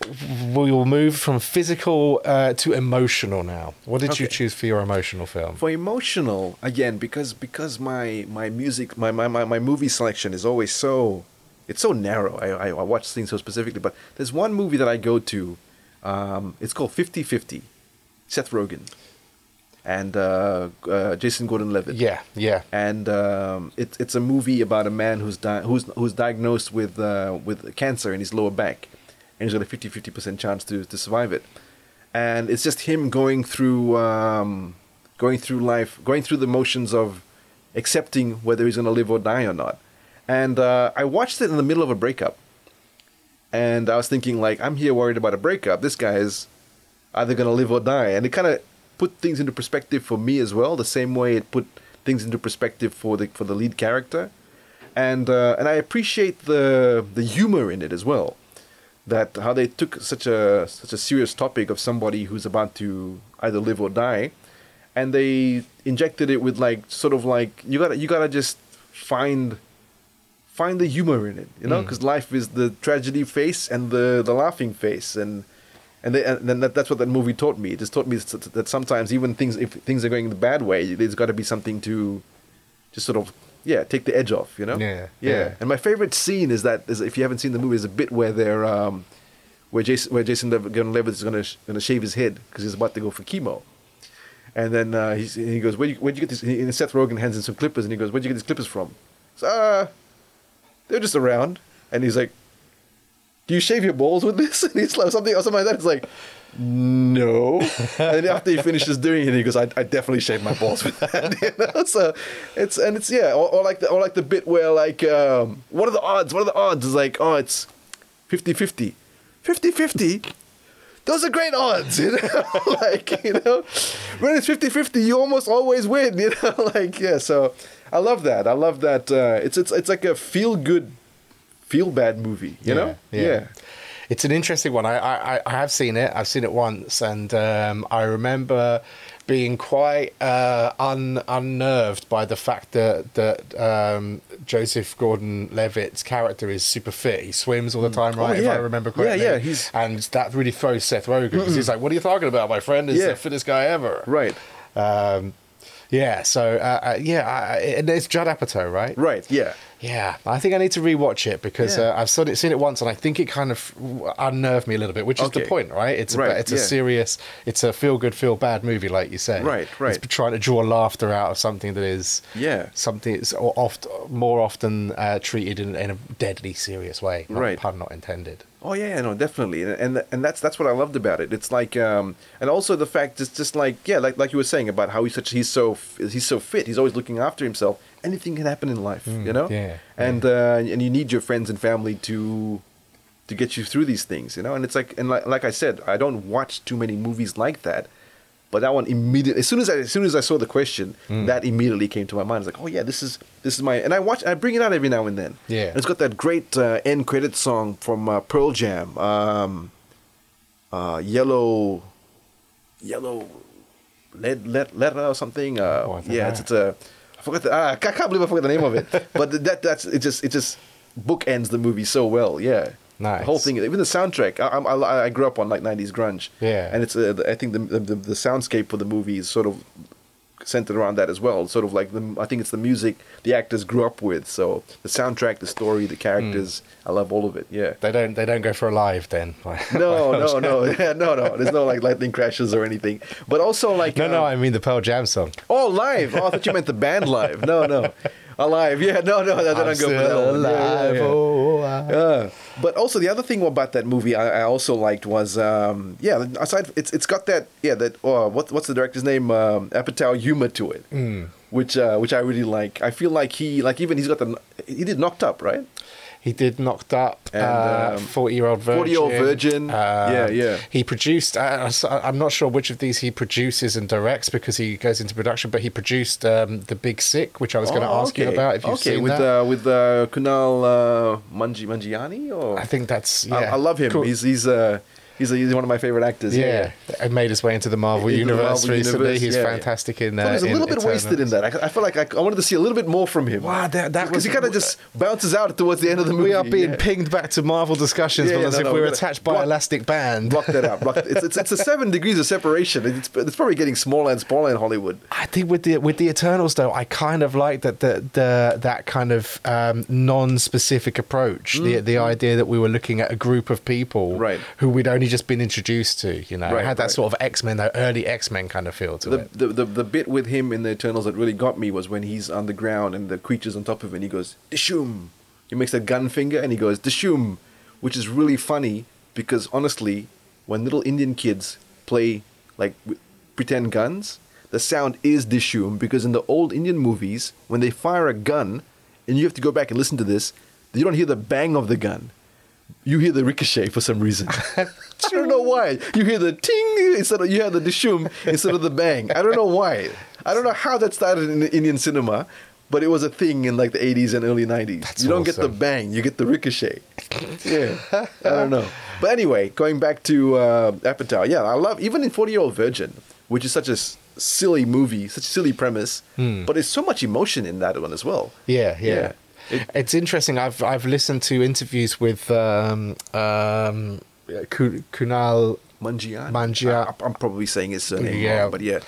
we will move from physical uh, to emotional now. What did you choose for your emotional film? for emotional again because because my my music my my, my, my movie selection is always so it's so narrow. I, I I watch things so specifically, but there's one movie that I go to. Um, it's called 50-50. Seth Rogen and uh, uh, Jason Gordon-Levitt. Yeah, yeah. And um, it, it's a movie about a man who's di- who's who's diagnosed with uh, with cancer in his lower back, and he's got a 50 50 percent chance to to survive it. And it's just him going through um, going through life, going through the motions of accepting whether he's going to live or die or not. And uh, I watched it in the middle of a breakup, and I was thinking like, I'm here worried about a breakup. This guy is either going to live or die, and it kind of put things into perspective for me as well. The same way it put things into perspective for the for the lead character, and uh, and I appreciate the the humor in it as well. That how they took such a such a serious topic of somebody who's about to either live or die, and they injected it with like sort of like you gotta you gotta just find find the humor in it, you know, because life is the tragedy face and the the laughing face, and and, they, and then that, that's what that movie taught me. It just taught me that sometimes even things if things are going the bad way, there's got to be something to just sort of yeah take the edge off, you know. Yeah, yeah. yeah. And my favorite scene is that is if you haven't seen the movie, is a bit where they're um, where Jason where Jason Gordon-Levitt is gonna sh- gonna shave his head because he's about to go for chemo. And then uh, he's, he goes, where'd you, where'd you get this? And Seth Rogen hands him some clippers, and he goes, where'd you get these clippers from? So, uh, they're just around. And he's like, do you shave your balls with this? And he's like, something or something like that. It's like, no. and after he finishes doing it, he goes, I, I definitely shave my balls with that. you know? So it's, and it's, yeah, or, or like the, or like the bit where like, um, what are the odds? What are the odds? It's like, oh, it's 50 50. 50 50? Those are great odds, you know? like, you know, when it's 50 50, you almost always win, you know? like, yeah, so I love that. I love that. Uh, it's, it's, it's like a feel good, feel bad movie, you know? yeah. It's an interesting one. I, I, I have seen it. I've seen it once, and um, I remember being quite uh, un, unnerved by the fact that that um, Joseph Gordon-Levitt's character is super fit. He swims all the time, right? If yeah. I remember correctly. yeah, he's- and that really throws Seth Rogen because he's like, "What are you talking about? My friend is Yeah. the fittest guy ever." Right. Um, yeah. So uh, uh, yeah, I- and it's Judd Apatow, right? Right, yeah. Yeah, I think I need to rewatch it because Yeah. uh, I've seen it, seen it once, and I think it kind of unnerved me a little bit, which is the point, right? It's a, Right, it's a serious, it's a feel good, feel bad movie, like you say. Right, right. It's trying to draw laughter out of something that is Yeah. something that's oft more often uh, treated in, in a deadly serious way. Not, Right. Pun not intended. Oh yeah, yeah, no, definitely, and and, and that's that's what I loved about it. It's like, um, and also the fact it's just like, yeah, like like you were saying about how he's such he's so he's so fit. He's always looking after himself. Anything can happen in life, you know. Mm, yeah, And uh, and you need your friends and family to to get you through these things, you know. And it's like, and like, like I said, I don't watch too many movies like that. But that one immediately, as soon as I, as soon as I saw the question, Mm. that immediately came to my mind. It's like, oh yeah, this is this is my, and I watch, I bring it out every now and then. Yeah. And it's got that great uh, end credit song from uh, Pearl Jam, um, uh, Yellow, Yellow, Lead, lead, letter or something. Uh, Oh, yeah, it's, it's a, I forgot. The, ah, I can't believe I forgot the name of it. but that that's it. Just it just bookends the movie so well. Yeah. The whole thing, even the soundtrack. I, I, I grew up on like '90s grunge. Yeah. And it's, uh, I think the, the the soundscape for the movie is sort of centered around that as well. Sort of like the, I think it's the music the actors grew up with. So the soundtrack, the story, the characters. Hmm. I love all of it. Yeah. They don't they don't go for a live then. No, no, no, yeah, no, no. There's no like lightning crashes or anything. But also like no, no. um, I mean the Pearl Jam song. Oh, live! Oh, I thought you meant the band live. No, no, alive. Yeah, no, no, they I'm don't go that still one. Yeah, yeah, Oh, Yeah. But also the other thing about that movie I, I also liked was um, yeah aside it's it's got that yeah that oh, what what's the director's name um, Apatow humor to it which uh, which I really like I feel like he like even he's got the he did knocked up right He did knocked up. And, uh, um, Forty-year-old virgin. 40-Year-Old Virgin. Um, Yeah, yeah. He produced. Uh, I'm not sure which of these he produces and directs because he goes into production. But he produced um, the Big Sick, which I was going to Oh, ask you about. If you've okay seen with that. uh, with uh, Kunal uh, Manji Manjiani or I think that's. Yeah, I, I love him Cool. he's he's uh He's, a, he's one of my favorite actors. Yeah, Yeah, and made his way into the Marvel Into the universe Marvel recently. universe, He's yeah, yeah. fantastic in. that. Uh, thought he was a little bit wasted in that. I, I felt like I, I wanted to see a little bit more from him. Wow, that, that because he kind of just bounces out towards the end of the movie. We are being pinged back to Marvel discussions, Yeah, but as no, if no, we're, attached by block- elastic band. Block that out. Block, it's, it's, it's a seven degrees of separation. It's, it's probably getting smaller and smaller in Hollywood. I think with the with the Eternals though, I kind of like that the, the that kind of um, non-specific approach. The the idea that we were looking at a group of people Mm. Right. who we'd only just been introduced to. You know, Right, it had that right. sort of X Men, that early X Men kind of feel to The, it. the, the, the bit with him in the Eternals that really got me was when he's on the ground and the creature's on top of him and he goes, Dishum. He makes that gun finger and he goes, Dishum, which is really funny because honestly, when little Indian kids play like w- pretend guns, the sound is Dishum because in the old Indian movies, when they fire a gun, and you have to go back and listen to this, you don't hear the bang of the gun. You hear the ricochet for some reason. I don't know why. You hear the ting instead of you hear the dishum instead of the bang. I don't know why. I don't know how that started in Indian cinema, but it was a thing in like the 80s and early 90s. That's you don't get the bang, you get the ricochet. Yeah, I don't know. But anyway, going back to uh, Apatow, yeah, I love even in 40 Year Old Virgin, which is such a silly movie, such a silly premise, but there's so much emotion in that one as well. Yeah, yeah. Yeah. It- it's interesting. I've I've listened to interviews with um, um, Kunal Manjian. Mangia- I, am probably saying his surname Yeah. wrong, but yeah.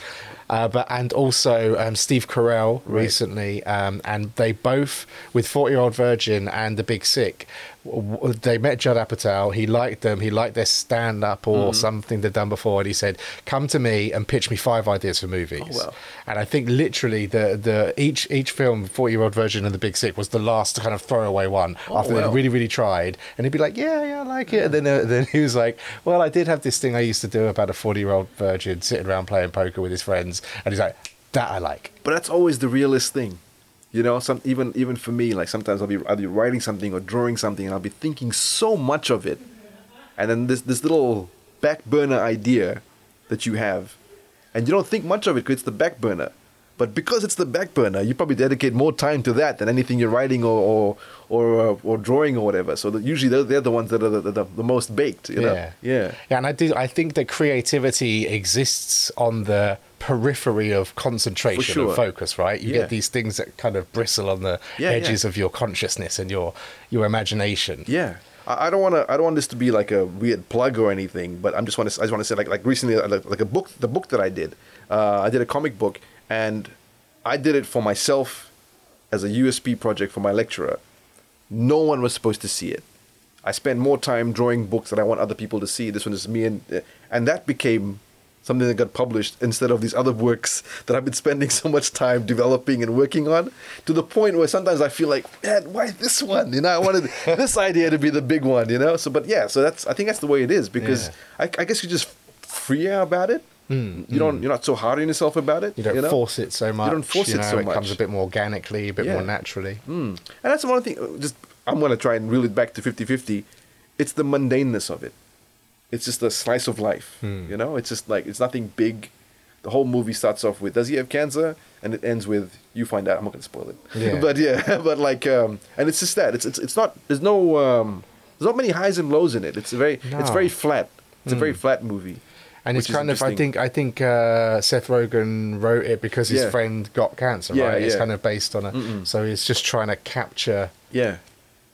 Uh, but and also um, Steve Carell recently, um, and they both with Forty Year Old Virgin and The Big Sick. They met Judd Apatow. He liked them. He liked their stand up or something they'd done before, and he said, "Come to me and pitch me five ideas for movies." Oh, wow. And I think literally the the each each film, Forty Year Old version of The Big Sick, was the last to kind of throwaway one after wow. they'd really really tried. And he'd be like, "Yeah, yeah, I like it." And then uh, then he was like, "Well, I did have this thing I used to do about a forty year old virgin sitting around playing poker with his friends," and he's like, "That I like." But that's always the realest thing. You know, some even even for me, like sometimes I'll be I'll be writing something or drawing something and I'll be thinking so much of it. And then this this little back burner idea that you have, and you don't think much of it because it's the back burner. But because it's the back burner, you probably dedicate more time to that than anything you're writing or or or, or drawing or whatever. So that usually they're, they're the ones that are the, the, the most baked. You know? Yeah. yeah. Yeah, and I do. I think that creativity exists on the periphery of concentration sure. and focus. Right, you Yeah. get these things that kind of bristle on the Yeah, edges yeah. of your consciousness and your your imagination. Yeah. I don't want to. I don't want this to be like a weird plug or anything. But I'm just want to. I just want to say like like recently like, like a book. The book that I did. Uh, I did a comic book, and I did it for myself as a USB project for my lecturer. No one was supposed to see it. I spent more time drawing books that I want other people to see. This one is me, and and that became something that got published instead of these other works that I've been spending so much time developing and working on. To the point where sometimes I feel like, man, why this one? You know, I wanted this idea to be the big one. You know, so but yeah, so that's I think that's the way it is because Yeah. I, I guess you just freer about it. you don't. You're not so hard on yourself about it. You don't know? force it so much. You don't force it know, so It comes a bit more organically, a bit Yeah. more naturally. Mm. And that's one thing. Just I'm gonna try and reel it back to 50-50. It's the mundaneness of it. It's just a slice of life. Hmm. You know, it's just like it's nothing big. The whole movie starts off with does he have cancer, and it ends with you find out. I'm not gonna spoil it. Yeah. but yeah, but like, um, and it's just that. It's it's it's not. There's no um, there's not many highs and lows in it. It's a very it's No. Hmm. very flat. It's a very flat movie. And it's kind of, I think, I think uh, Seth Rogen wrote it because his Yeah. friend got cancer, Yeah, right? It's kind of based on a, so he's just trying to capture, Yeah.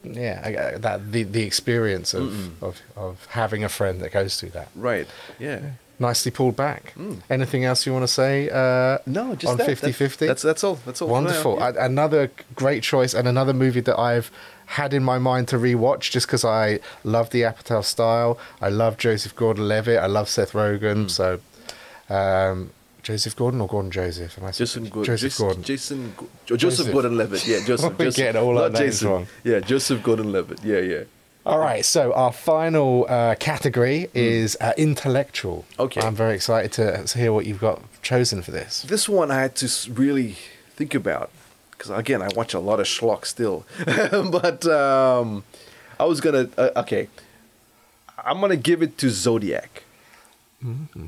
Yeah, I- I- that the the experience of, of of having a friend that goes through that. Right. Yeah. Nicely pulled back. Anything else you want to say? Uh, No, just on that. 50 50? That's that's all. That's all. Wonderful. Yeah. A- Another great choice and another movie that I've had in my mind to rewatch just because I love the Apatow style. I love Joseph Gordon Levitt. I love Seth. Rogen. So, um, Joseph Gordon or Gordon Joseph? Am I Jason Gordon. Joseph Jason, Gordon. Jason, Go- Jo- Joseph, Joseph. Gordon-Levitt. Yeah, Joseph. We're Joseph getting all our names Jason. wrong. Yeah, Joseph Gordon-Levitt. Yeah, yeah. All right, so our final uh, category is uh, intellectual. Hmm. Okay. I'm very excited to, to hear what you've got chosen for this. This one I had to really think about because again I watch a lot of schlock still, but um, I was gonna uh, okay. I'm gonna give it to Zodiac.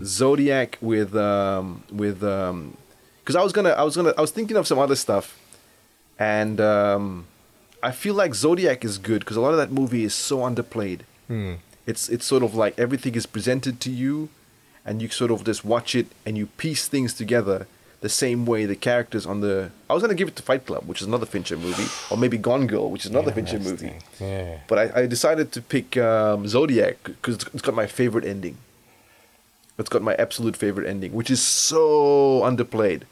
Zodiac with um, with because I was gonna I was gonna I was thinking of some other stuff, and um, I feel like Zodiac is good because a lot of that movie is so underplayed. It's it's sort of like everything is presented to you, and you sort of just watch it and you piece things together the same way the characters on the. I was gonna give it to Fight Club, which is another Fincher movie, or maybe Gone Girl, which is another Fincher movie. Yeah. But I, I decided to pick um, Zodiac because it's got my favorite ending. It's got my absolute favorite ending, which is so underplayed.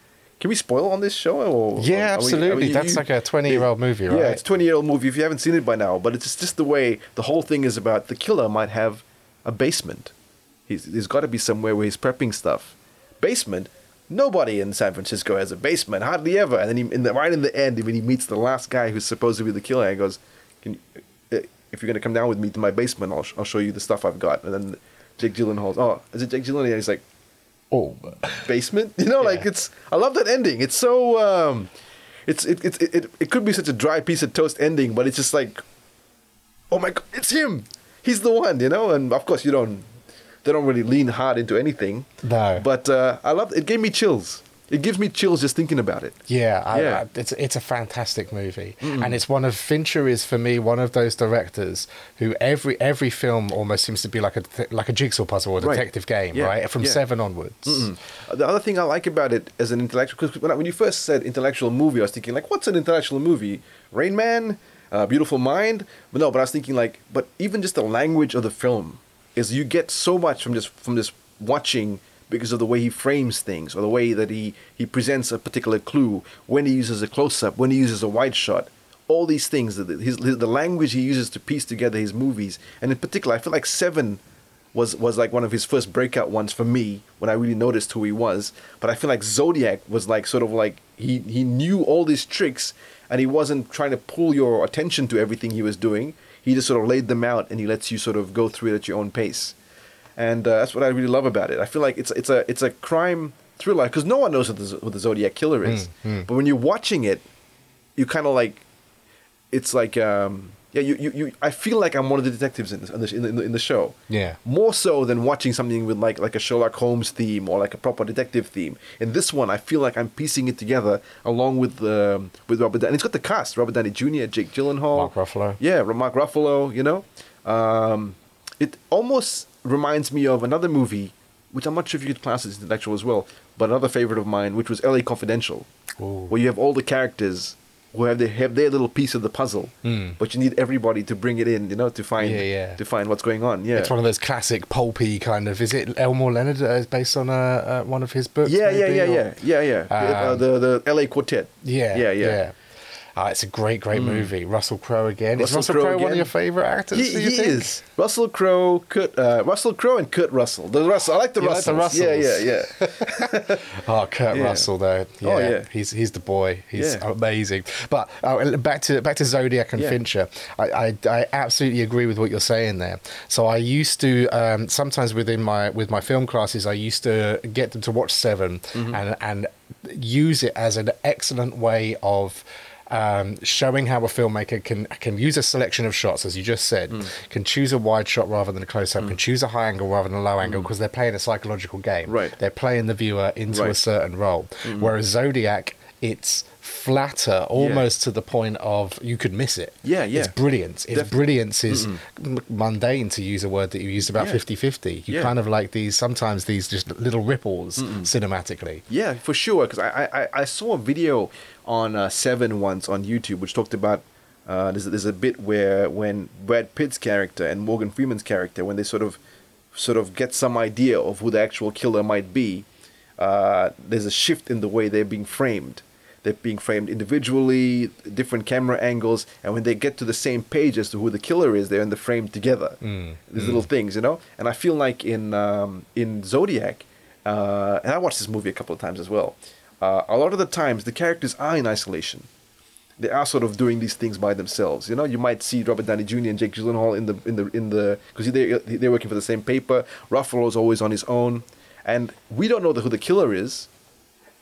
Can we spoil on this show? Or, Yeah, we- I absolutely. mean, That's you- like a 20-year-old movie, right? Yeah, it's a 20 year old movie if you haven't seen it by now. But it's just the way the whole thing is about the killer might have a basement. He's, there's got to be somewhere where he's prepping stuff. Basement. Nobody in San Francisco has a basement, hardly ever. And then he, in the, right in the end, when he meets the last guy who's supposed to be the killer, he goes, Can you, uh, "If you're gonna come down with me to my basement, I'll, sh- I'll show you the stuff I've got." And then Jake Gyllenhaal's, "Oh, is it Jake Gyllenhaal?" And he's like, Oh, basement. You know, like it's. I love that ending. It's so. um It's it it, it it it could be such a dry piece of toast ending, but it's just like, oh my god, it's him. He's the one, you know. And of course, you don't. They don't really lean hard into anything. No. But uh, I love. It gave me chills. It gives me chills just thinking about it. Yeah, Yeah. I, it's it's a fantastic movie, and it's one of Fincher is for me one of those directors who every every film almost seems to be like a like a jigsaw puzzle or a Right. detective game, Yeah, right? From yeah. seven onwards. Mm. The other thing I like about it as an intellectual, because when, when you first said intellectual movie, I was thinking like, what's an intellectual movie? Rain Man, uh, Beautiful Mind. But no, but I was thinking like, but even just the language of the film is you get so much from just from just watching because of the way he frames things or the way that he he presents a particular clue when he uses a close up, when he uses a wide shot. All these things, the, his, the language he uses to piece together his movies, and in particular, I feel like Seven was was like one of his first breakout ones for me when I really noticed who he was. But I feel like Zodiac was like sort of like he he knew all these tricks and he wasn't trying to pull your attention to everything he was doing. He just sort of laid them out and he lets you sort of go through it at your own pace. And uh, that's what I really love about it. I feel like it's it's a it's a crime thriller because no one knows what the, what the Zodiac killer is. But when you're watching it, you kind of like it's like um yeah you, you, you I feel like I'm one of the detectives in this, in the, in the in the show. Yeah. More so than watching something with like like a Sherlock Holmes theme or like a proper detective theme. In this one, I feel like I'm piecing it together along with um, with Robert. Downey. And it's got the cast: Robert Downey Jr., Jake Gyllenhaal, Mark Ruffalo. Yeah, Mark Ruffalo. You know, um, it almost reminds me of another movie, which I'm not sure if you could class as intellectual as well, but another favorite of mine, which was L.A. Confidential, Ooh. where you have all the characters who have their have their little piece of the puzzle, but you need everybody to bring it in, you know, to find. Yeah, yeah. to find what's going on. Yeah, It's one of those classic pulpy kind of. Is it Elmore Leonard uh, is based on uh, uh, one of his books? yeah, yeah, maybe, yeah, or- yeah, yeah, yeah. uh, Um, the the L.A. Quartet. Yeah, Yeah, yeah, yeah. Uh, it's a great, great movie. Russell Crowe again. is Russell Russell Crowe Crowe one of your favorite actors? He, he is Russell Crowe, Kurt, uh, Russell Crowe, and Kurt Russell. The Russell, I like the You like the Russells. Yeah, yeah, yeah. Oh, Kurt Yeah. Russell though. Yeah, Oh, yeah. he's he's the boy. He's Yeah. amazing. But uh, back to back to Zodiac and. Fincher. I, I I absolutely agree with what you're saying there. So I used to um, sometimes within my with my film classes, I used to get them to watch 7 Mm-hmm. and and use it as an excellent way of. Um, showing how a filmmaker can can use a selection of shots, as you just said, Mm. can choose a wide shot rather than a close up, can choose a high angle rather than a low angle because they're playing a psychological game. Mm. Right. They're playing the viewer into a certain role. Whereas Zodiac, it's flatter, almost to the point of you could miss it. Yeah, yeah. It's brilliance. Its Def- brilliance is m- mundane, to use a word that you used about Yeah. 50 50. You Yeah. kind of like these, sometimes these just little ripples cinematically. Yeah, for sure. Because I, I, I saw a video on uh, Seven once on YouTube, which talked about uh, there's a, there's a bit where when Brad Pitt's character and Morgan Freeman's character, when they sort of sort of get some idea of who the actual killer might be, uh, there's a shift in the way they're being framed. They're being framed individually, different camera angles, and when they get to the same page as to who the killer is, they're in the frame together. These little things, you know. And I feel like in um, in Zodiac, uh, and I watched this movie a couple of times as well. Uh, a lot of the times, the characters are in isolation. They are sort of doing these things by themselves. You know, you might see Robert Downey Jr. and Jake Gyllenhaal in the in the in the because they they're working for the same paper. Ruffalo's always on his own, and we don't know who the killer is,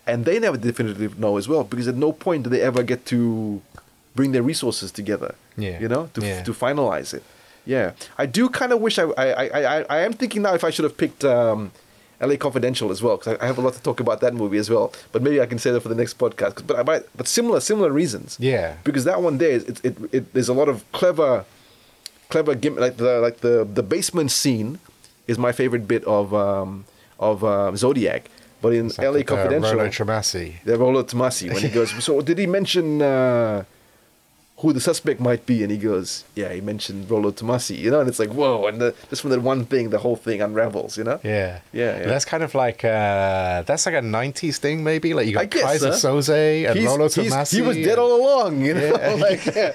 and they never definitively know as well because at no point do they ever get to bring their resources together. Yeah. you know, to Yeah. to finalize it. Yeah, I do kind of wish I I, I I I am thinking now if I should have picked. Um, LA Confidential as well because I, I have a lot to talk about that movie as well. But maybe I can say that for the next podcast. But but, but similar similar reasons. Yeah. Because that one there, is- it, it, it, there's a lot of clever clever gimmick, like the like the the basement scene, is my favorite bit of um, of uh, Zodiac. But in It's like LA with, uh, Confidential, Rollo Tramassi. the Rollo Tomasi when he goes. So did he mention uh, who the suspect might be? And he goes, yeah, he mentioned Rollo Tomasi. You know, and it's like whoa, and the, just from that one thing, the whole thing unravels. You know. Yeah. Yeah, yeah. That's kind of like uh that's like a nineties thing maybe. Like you got guess, Keyser huh? Soze and He's- Rollo Tomasi. He was dead all along. You know. Yeah. like, yeah.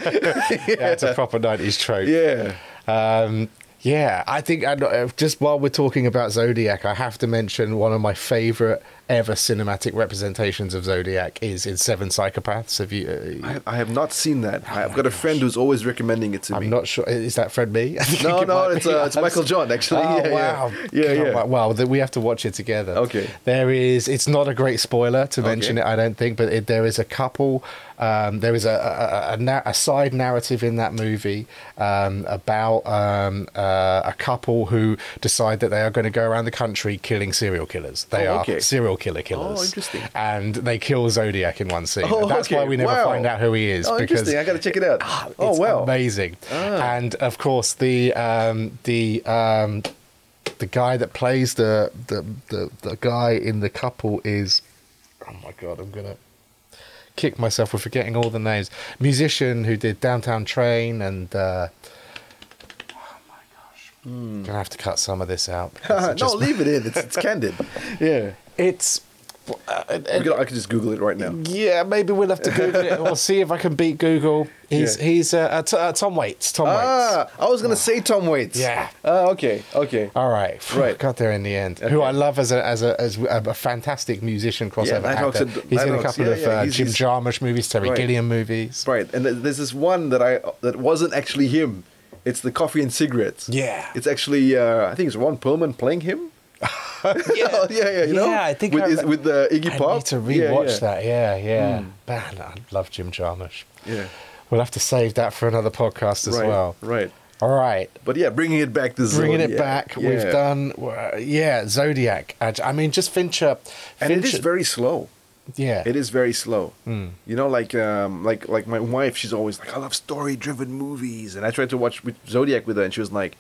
yeah, it's a proper nineties trope. yeah. Um, yeah, I think I, just while we're talking about Zodiac, I have to mention one of my favorite ever cinematic representations of Zodiac is in Seven Psychopaths. Have you? Uh, I have, I have not seen that. I've got a friend who's always recommending it to me. I'm not sure. Is that Fred Me? No, it no, it's, uh, it's. Michael John, actually. Oh, Yeah, yeah. wow. Yeah, God, yeah. wow, Well, we have to watch it together. Okay. There is. It's not a great spoiler to mention Okay. it, I don't think, but it, there is a couple. Um, there is a a, a, a, side narrative in that movie um, about um, uh, a couple who decide that they are going to go around the country killing serial killers. They Oh, are serial killer killers. Oh, interesting. And they kill Zodiac in one scene. Oh, that's why we never Wow. find out who he is. Oh, because interesting. I got to check it out. oh, it's wow. amazing. Ah. And of course, the um, the um, the guy that plays the, the the the guy in the couple is oh my god, I'm gonna kick myself for forgetting all the names. Musician who did Downtown Train and. Uh, oh gosh, gonna have to cut some of this out. no, just- leave it in. It's, it's candid. Yeah. it's. uh, We could, I could just Google it right now. yeah, maybe we'll have to Google it. We'll see if I can beat Google. He's Yeah. he's uh, uh, T- uh, Tom Waits. Tom Waits. Ah, I was going to say Tom Waits. Yeah. Ah, okay. Okay. All right, Right. Got there in the end. Who I love as a as a as a fantastic musician crossover Nighthawks actor. and- He's in a couple yeah, of yeah, uh, he's- Jim Jarmusch movies, Terry Right. Gilliam movies. Right. And th- there's this one that I that wasn't actually him. It's the coffee and cigarettes. Yeah. It's actually uh, I think it's Ron Perlman playing him. yeah, yeah, you know. Yeah, I think with I- his- with the Iggy I Pop. need to Yeah, rewatch yeah. Hmm. that. Yeah, yeah. Man, I love Jim Jarmusch. Yeah. We'll have to save that for another podcast as right. well. Right. All right. But yeah, bringing it back to Bringing it Zodiac. back, we've done, uh, yeah, Zodiac. I, I mean, just Fincher. and it is very slow. Yeah. It is very slow. Hmm. You know, like um, like like my wife, she's always like, I love story-driven movies, and I tried to watch Zodiac with her, and she was like,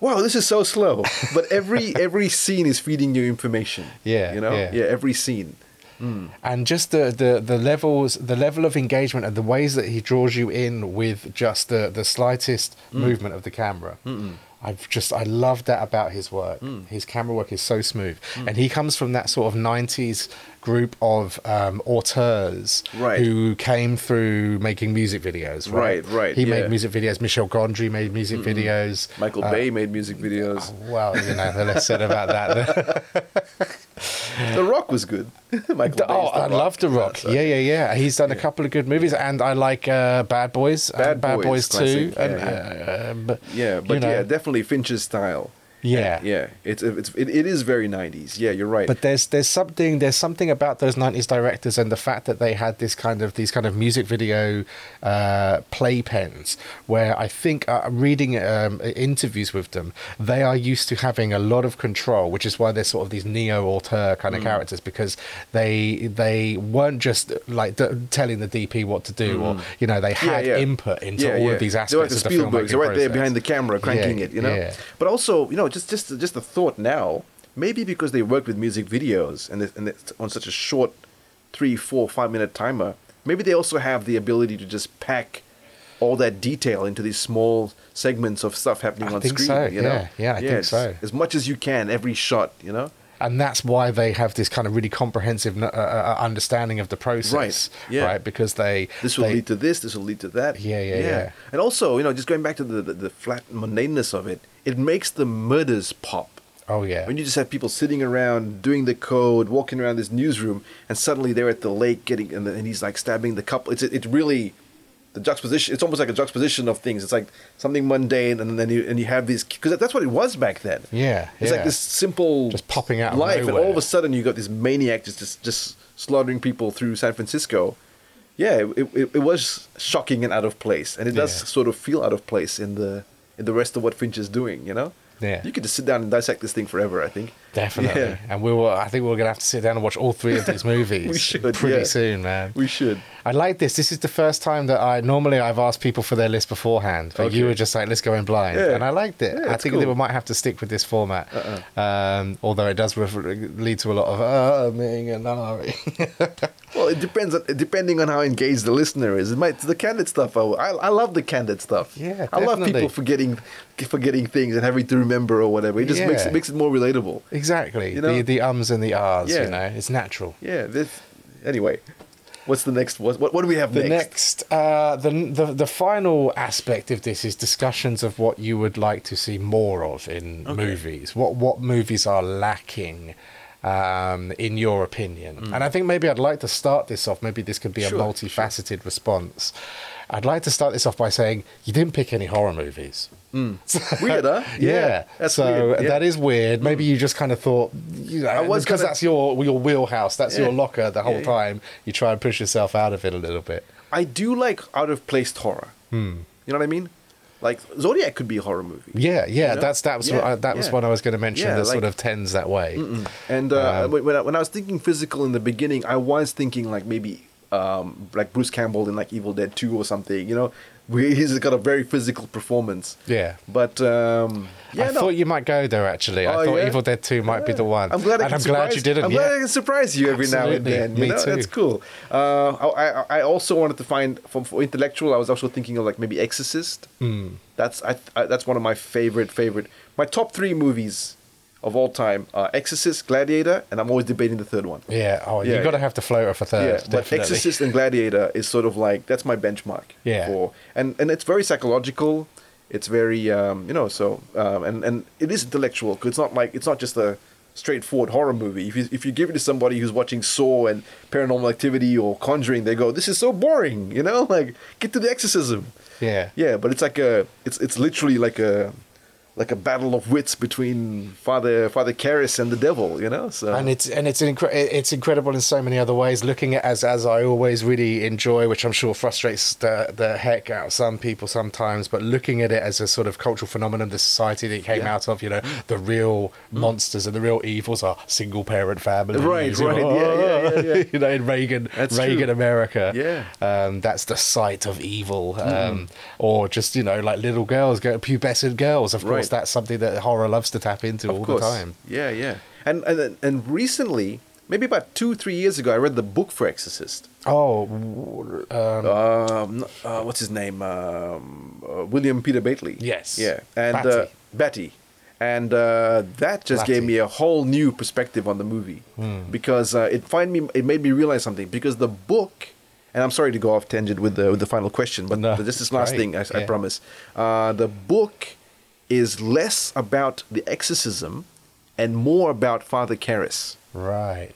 Wow, this is so slow. But every every scene is feeding you information. Yeah, you know, yeah. every scene. and just the, the the levels the level of engagement and the ways that he draws you in with just the the slightest Mm. movement of the camera i've just i love that about his work Mm. his camera work is so smooth and he comes from that sort of 90s group of um, auteurs Right. who came through making music videos right Right, right, he yeah. made music videos michel gondry made music videos Michael Uh, Bay made music videos. well you know the less said about that the Rock was good. Michael Bay's Oh, The I love The Rock. Yeah, yeah, yeah. He's done a couple of good movies, and I like uh, Bad Boys. Bad Bad Boys, Boys, too. classic. And, Yeah, uh, uh, but, Yeah, you know, yeah, definitely Finch's style. Yeah. yeah. It's it's it, it is very nineties. Yeah, you're right. But there's there's something there's something about those '90s directors and the fact that they had this kind of these kind of music video uh, playpens, where I think uh, reading um, interviews with them, they are used to having a lot of control, which is why they're sort of these neo auteur kind of Mm. characters because they they weren't just like d- telling the DP what to do, or you know they Mm. Yeah, had yeah. input into all of these aspects. They're like the of the Spielbergs. They're right there behind the camera, cranking it. You know. But also, you know, just just just a thought now. Maybe because they work with music videos and it's, and it's on such a short, three, four, five minute timer. Maybe they also have the ability to just pack all that detail into these small segments of stuff happening I on think screen. so, You know? yeah, yeah, I think so. As much as you can, every shot. You know. and that's why they have this kind of really comprehensive uh, uh, understanding of the process, Right, yeah. right? Because they this will they- lead to this, this will lead to that. Yeah, yeah, yeah. And also, you know, just going back to the, the, the flat mundaneness of it, it makes the murders pop. Oh yeah, When you just have people sitting around doing the code, walking around this newsroom, and suddenly they're at the lake getting, and, and he's like stabbing the couple. It's it's really the juxtaposition. It's almost like a juxtaposition of things. It's like something mundane, and then you and you have these because that's what it was back then. Yeah, it's yeah. like this simple Just popping out life, and all of a sudden you got this maniac just just, just slaughtering people through San Francisco. Yeah, it, it, it was shocking and out of place, and it does Yeah. sort of feel out of place in the in the rest of what Finch is doing. You know. Yeah. You could just sit down and dissect this thing forever. I think. Definitely. Yeah. And we will. I think we're gonna have to sit down and watch all three of these movies. We should, pretty yeah. soon, man. We should. I like this. This is the first time that I normally I've asked people for their list beforehand, but you were just like, "Let's go in blind," Yeah. and I liked it. I think that we might have to stick with this format, Uh-uh. um, although it does refer- lead to a lot of uh, ming and ahhing. Well, it depends. On, depending on how engaged the listener is. It might the candid stuff. I, I, I love the candid stuff. Yeah, definitely. I love people forgetting forgetting things and having to remember or whatever. It just makes it makes it more relatable. exactly. You know? the the ums and the ahs. Yeah. You know, it's natural. Yeah. This. Anyway, what's the next? What what, do we have The next? next, uh, the, the the final aspect of this is discussions of what you would like to see more of in Okay. movies. What what movies are lacking, um, in your opinion? Mm. And I think maybe I'd like to start this off. Maybe this could be Sure, a multifaceted response. I'd like to start this off by saying you didn't pick any horror movies. Weird, huh? Yeah, That's so weird. Yeah. Mm. that is weird. Maybe you just kind of thought, you know, I was because gonna- that's your your wheelhouse, that's your locker the whole Yeah, yeah. time. You try and push yourself out of it a little bit. I do like out of place horror. Hmm. You know what I mean? Like Zodiac could be a horror movie. Yeah, yeah, You know? that's that was Yeah, what I, that was yeah. what I was going to mention. Yeah, that sort of tends that way. And uh, Um, when, when I, when I was thinking physical in the beginning, I was thinking like maybe um, like Bruce Campbell in like Evil Dead Two or something. You know, where he's got a very physical performance. Yeah. But um, yeah, I no. thought you might go there. Actually, I Oh, thought yeah? Evil Dead Two might be the one. I'm glad I and I'm glad you didn't. I'm yeah. glad I can surprise you every now and then. You Me know, too. that's cool. Uh, I, I I also wanted to find for, for intellectual. I was also thinking of like maybe Exorcist. Hmm. That's I, I that's one of my favorite favorite. My top three movies of all time are Exorcist, Gladiator, and I'm always debating the third one. yeah. Oh, Yeah, you got to yeah. have the floater for third. Yeah, but. Exorcist and Gladiator is sort of like that's my benchmark. Yeah. For and and it's very psychological. It's very um, you know so um, and and it is intellectual. 'cause it's not like it's not just a straightforward horror movie. If you if you give it to somebody who's watching Saw and Paranormal Activity or Conjuring, they go, "This is so boring," you know. Like get to the exorcism. Yeah. Yeah, but it's like a it's it's literally like a like a battle of wits between Father Father Karras and the devil, you know. So and it's and it's incre- it's incredible in so many other ways. Looking at as as I always really enjoy, which I'm sure frustrates the the heck out of some people sometimes, but looking at it as a sort of cultural phenomenon, the society that it came Yeah. Mm. out of, you know, the real monsters and the real evils are single parent families, Right, right, yeah, yeah, yeah, yeah. you know, in Reagan That's Reagan true. America, Yeah. um, that's the site of evil, um, or just you know like little girls, go pubescent girls. Of course, Right. that's something that horror loves to tap into all the time. Yeah, yeah. And and and recently, maybe about two three years ago, I read the book for Exorcist. Oh, um, Um, uh, what's his name? Um, uh, William Peter Blatty. Yes. Yeah, and Blatty. Uh, Blatty. And uh, that just gave me a whole new perspective on the movie Hmm. because uh, it find me it made me realize something because the book and I'm sorry to go off tangent with the with the final question but No, this is last great, thing I, I promise uh, the book is less about the exorcism and more about Father Karras. right.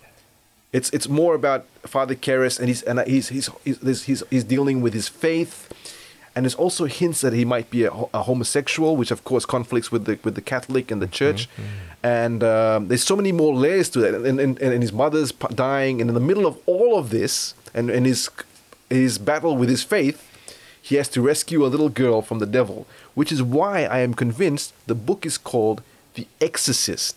It's it's more about Father Karras, and he's and he's he's he's he's, he's, he's dealing with his faith, and there's also hints that he might be a, a homosexual, which of course conflicts with the with the Catholic and the Church, and um, there's so many more layers to that, and and, and, and his mother's dying, and in the middle of all of this, and and his his battle with his faith, he has to rescue a little girl from the devil, which is why I am convinced the book is called The Exorcist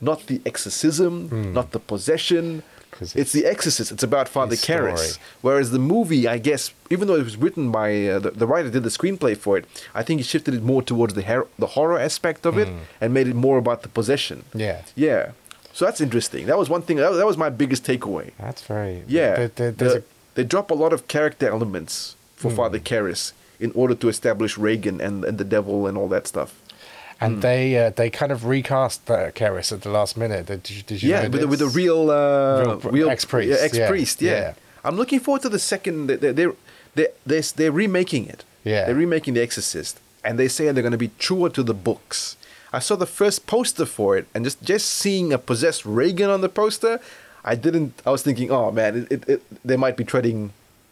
not the exorcism, not the possession. It's the Exorcist. It's about Father. Karras. Whereas the movie, I guess, even though it was written by uh, the, the writer did the screenplay for it, I think he shifted it more towards the her- the horror aspect of it and made it more about the possession. Yeah. Yeah. So that's interesting. That was one thing. That was, that was my biggest takeaway. That's very Yeah. There, The- they drop a lot of character elements for Hmm. Father Karras in order to establish Regan and, and the devil and all that stuff. and they uh, they kind of recast uh, Karras at the last minute. Did you, did you yeah, know with a, with a real, uh, Real real, ex-priest, yeah, yeah, ex-priest. Yeah. yeah. I'm looking forward to the second. They, they, they're they, they're they're remaking it. Yeah. they're remaking The Exorcist, and they say they're going to be truer to the books. I saw the first poster for it, and just just seeing a possessed Regan on the poster, I didn't. I was thinking, oh man, it, it, it they might be treading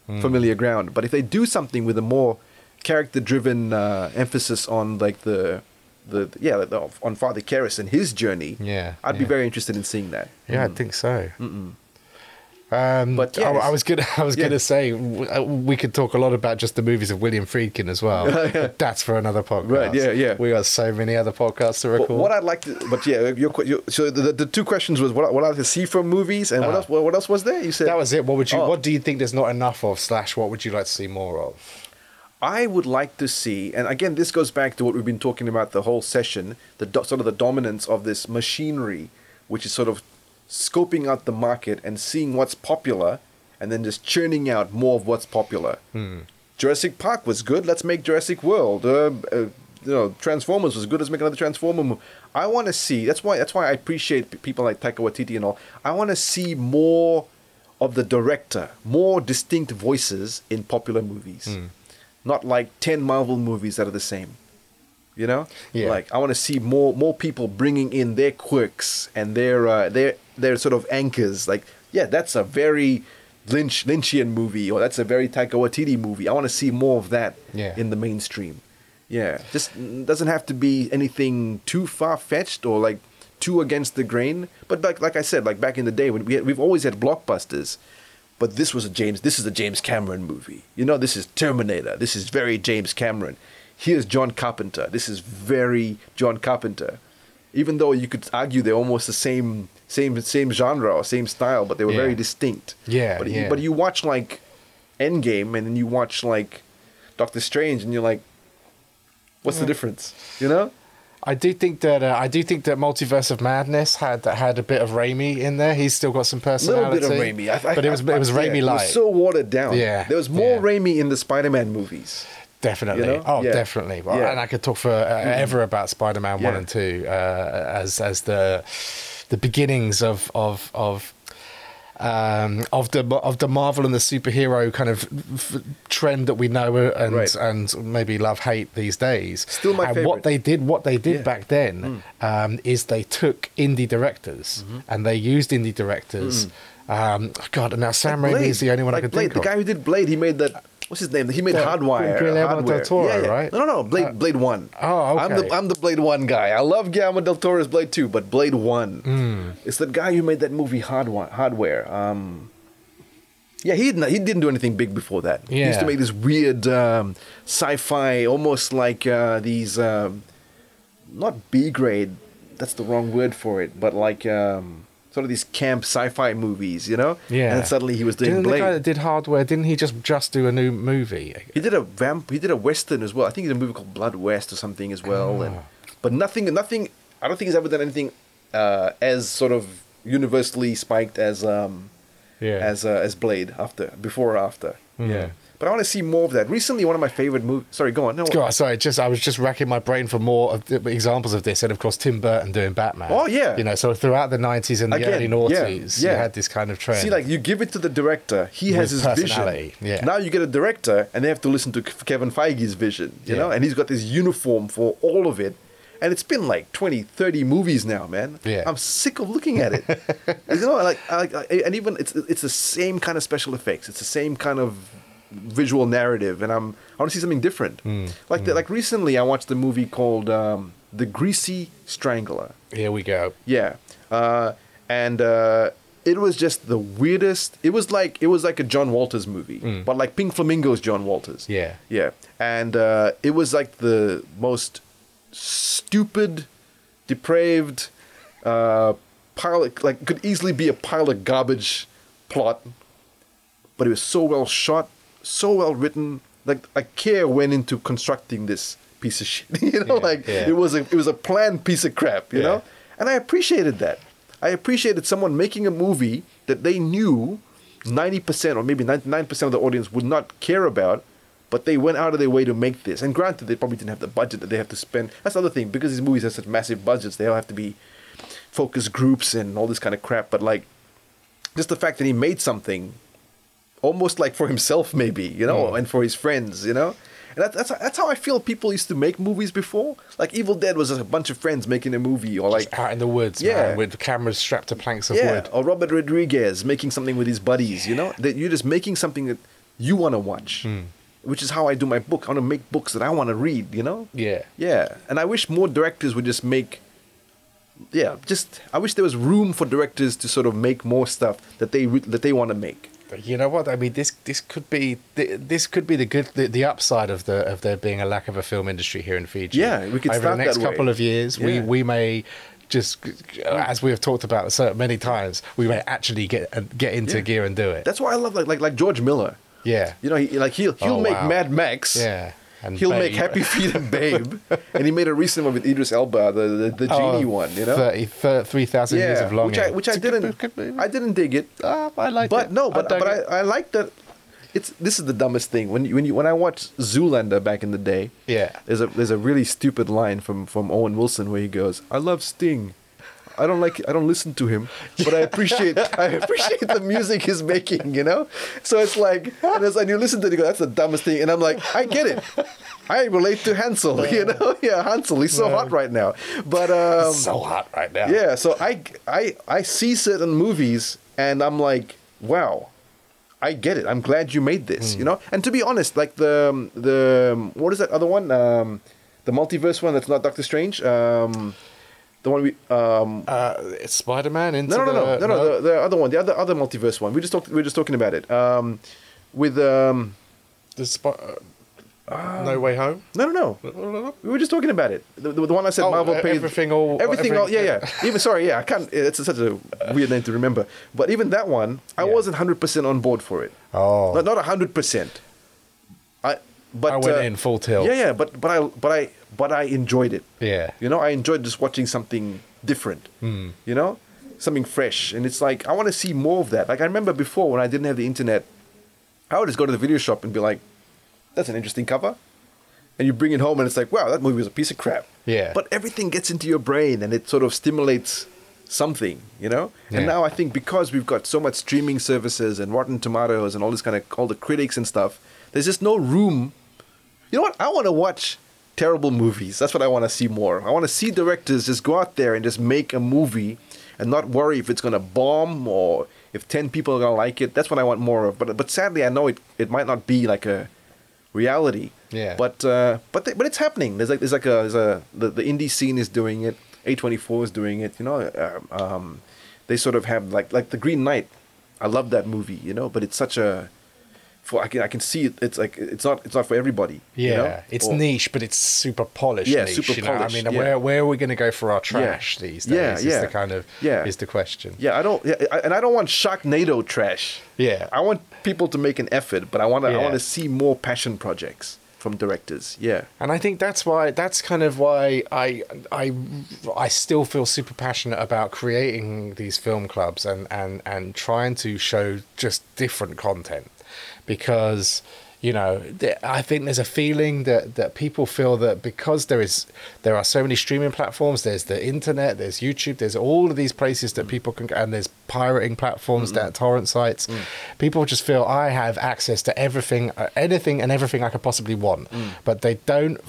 Hmm. familiar ground. But if they do something with a more character-driven uh, emphasis on like the the yeah the, on Father Karras and his journey, Yeah, I'd be very interested in seeing that. Yeah, I think so. Um, But yes. I, I was gonna, I was Yeah. gonna say uh, we could talk a lot about just the movies of William Friedkin as well. but that's for another podcast. Right, yeah, yeah. We got so many other podcasts to record. what I'd like to, but yeah, your, que- your, so the, the two questions was what, what I like to see from movies, and what Uh-huh. else? What, what else was there? You said that was it. What would you? Oh. What do you think there's not enough of? Slash, what would you like to see more of? I would like to see, and again, this goes back to what we've been talking about the whole session, the sort of the dominance of this machinery, which is sort of scoping out the market and seeing what's popular, and then just churning out more of what's popular. Jurassic Park was good. Let's make Jurassic World. Uh, uh, you know, Transformers was good. Let's make another Transformer movie. I want to see. That's why. That's why I appreciate people like Taika Waititi and all. I want to see more of the director, more distinct voices in popular movies. Not like ten Marvel movies that are the same. You know, Yeah. Like I want to see more more people bringing in their quirks and their uh, their their sort of anchors. Like, yeah, that's a very Lynch Lynchian movie, or that's a very Taika Waititi movie. I want to see more of that Yeah. in the mainstream. Yeah, just mm, doesn't have to be anything too far fetched or like too against the grain. But like like I said, like back in the day when we had, we've always had blockbusters, but this was a James. This is a James Cameron movie. You know, this is Terminator. This is very James Cameron. Here's John Carpenter. This is very John Carpenter. Even though you could argue they're almost the same same same genre or same style, but they were Yeah. very distinct. Yeah, But yeah. You, but you watch like Endgame and then you watch like Doctor Strange and you're like, what's the difference? You know? I do think that uh, I do think that Multiverse of Madness had had a bit of Raimi in there. He's still got some personality. A little bit of Raimi. I, I, but it was I, it was yeah, Raimi It light. was so watered down. Yeah, There was more yeah. Raimi in the Spider-Man movies. Definitely. You know? Oh, Yeah. definitely. Well, Yeah. And I could talk for uh, ever about Spider-Man one and two uh, as as the the beginnings of of of um, of the of the Marvel and the superhero kind of f- trend that we know and Right. and maybe love hate these days. Still my and favorite. what they did, what they did Yeah. Mm. back then, um, is they took indie directors Mm-hmm. and they used indie directors. Um, God, and now Sam Mm. Like Raimi is the only one like I can Blade, think the guy who did Blade, he made that. What's his name? He made The- Hardwire. Guillermo del Toro, yeah, yeah. right? No, no, no. Blade, Uh, Blade One. Oh, okay. I'm the I'm the Blade One guy. I love Guillermo del Toro's Blade Two, but Blade One. Hmm. It's the guy who made that movie Hardwire. Hardware. Um, yeah, he didn't. He didn't do anything big before that. Yeah. He used to make this weird um, sci-fi, almost like uh, these um, not B grade. That's the wrong word for it, but like um, sort of these camp sci-fi movies, you know. Yeah. And suddenly he was doing Didn't Blade. the guy that did Hardware? Didn't he just just do a new movie? He did a vamp. He did a western as well. I think he did a movie called Blood West or something as well. And Ah. but nothing, nothing. I don't think he's ever done anything uh, as sort of universally spiked as um, Yeah. as uh, as Blade after before or after. Mm. Yeah. But I want to see more of that. Recently, one of my favorite movies. Sorry, go on. No. God, sorry, just I was just racking my brain for more of the examples of this, and of course Tim Burton doing Batman. Oh, yeah. you know, so throughout the nineties and the Again, early yeah, noughties, you had this kind of trend. See, like you give it to the director, he has his vision. yeah. Now you get a director, and they have to listen to Kevin Feige's vision, you Yeah. know, and he's got this uniform for all of it. And it's been like 20, 30 movies now, man. Yeah. I'm sick of looking at it. you know, like, I, like I- and even it's it's the same kind of special effects. It's the same kind of visual narrative, and I'm I want to see something different. Hmm. Like the, like recently, I watched the movie called um, The Greasy Strangler. here we go. Yeah, uh, and uh, it was just the weirdest. It was like it was like a John Walters movie, but like Pink Flamingos John Walters. Hmm. Yeah. yeah, and uh, it was like the most stupid, depraved uh, pile. Of, like could easily be a pile of garbage plot, but it was so well shot, so well written. Like like care went into constructing this piece of shit. you know, Yeah, like yeah. it was a it was a planned piece of crap. You Yeah. know, and I appreciated that. I appreciated someone making a movie that they knew ninety percent or maybe ninety nine percent of the audience would not care about. But they went out of their way to make this. And granted, they probably didn't have the budget that they have to spend. That's the other thing. Because these movies have such massive budgets, they all have to be focus groups and all this kind of crap. But like, just the fact that he made something almost like for himself maybe you know Mm. and for his friends you know and that, that's that's how I feel people used to make movies before like Evil Dead was just a bunch of friends making a movie or like Out in the woods, Yeah. man, with cameras strapped to planks of yeah wood. or Robert Rodriguez making something with his buddies you know that you're just making something that you want to watch Hmm. which is how I do my book I want to make books that I want to read you know Yeah. yeah and I wish more directors would just make yeah, just I wish there was room for directors to sort of make more stuff that they that they want to make. You know what? I mean, this this could be this could be the good the, the upside of the of there being a lack of a film industry here in Fiji. Yeah, we could over the next that way. couple of years. We Yeah. we may just as we have talked about so many times, we may actually get uh, get into Yeah. gear and do it. That's why I love like like like George Miller. yeah, You know, he, like he'll he'll Oh, make wow. Mad Max. yeah, and He'll make Happy Feet and Babe, and he made a recent one with Idris Elba, the the, the Oh, genie one. You know, 30, 30 3,000 years of longing. which I which I It's a good- didn't. I didn't dig it. Ah, I like but it. no, but dug but. I, I like that. It's this is the dumbest thing when you, when you when I watched Zoolander back in the day. Yeah. there's a there's a really stupid line from from Owen Wilson where he goes, "I love Sting." I don't like. I don't listen to him, but I appreciate. I appreciate the music he's making. You know, so it's like, and, as, and you listen to it, you go, "That's the dumbest thing," and I'm like, I get it. I relate to Hansel. You know, yeah, Hansel. He's so hot right now, but um, so hot right now. yeah, so I, I, I see certain movies and I'm like, wow, I get it. I'm glad you made this, Hmm. you know. And to be honest, like the the what is that other one? Um, the multiverse one that's not Doctor Strange. Um, the one we um, Uh, it's Spider-Man into no no no the, no no, no? the, the other one, the other other multiverse one. We just talked. We were just talking about it. Um, with um, the Spi- uh, No Way Home. no no no. We were just talking about it. The, the, the one I said Oh, Marvel paid everything all- everything all yeah yeah. Even sorry yeah I can't. It's such a weird name to remember. But even that one, I Yeah. wasn't hundred percent on board for it. Oh. not not hundred percent. I but I went uh, in full tilt. Yeah yeah. But but I but I but I enjoyed it. Yeah. You know I enjoyed just watching something different. Hmm. You know something fresh, and it's like I want to see more of that. Like I remember before when I didn't have the internet, I would just go to the video shop and be like, "That's an interesting cover." and you bring it home and it's like, wow, that movie was a piece of crap. Yeah. But everything gets into your brain and it sort of stimulates something, you know? Yeah. And now I think because we've got so much streaming services and Rotten Tomatoes and all this kind of all the critics and stuff, there's just no room. You know what? I want to watch terrible movies. That's what I want to see more. I want to see directors just go out there and just make a movie and not worry if it's going to bomb or if 10 people are going to like it. That's what I want more of. But but sadly I know it it might not be like a reality. Yeah. But uh, but but it's happening. There's like there's like a there's a the, the indie scene is doing it. A24 is doing it. You know, um, um, they sort of have like like the Green Knight. I love that movie. You know, but it's such a for I can I can see it. It's like it's not it's not for everybody. Yeah, you know? it's Or- niche, but it's super polished. Yeah, niche, super you know? I mean, yeah. where where are we going to go for our trash these days? Yeah, Is yeah. the kind of Yeah. is the question. Yeah, I don't. Yeah, I, and I don't want Sharknado trash. Yeah. I want people to make an effort, but I want to. I want to see more passion projects from directors. Yeah. And I think that's why that's kind of why I I I still feel super passionate about creating these film clubs and and and trying to show just different content because you know I think there's a feeling that that people feel that because there is there are so many streaming platforms there's the internet there's YouTube there's all of these places that people can go and there's pirating platforms mm-hmm. that torrent sites mm. people just feel I have access to everything uh, anything and everything I could possibly want. Mm. But they don't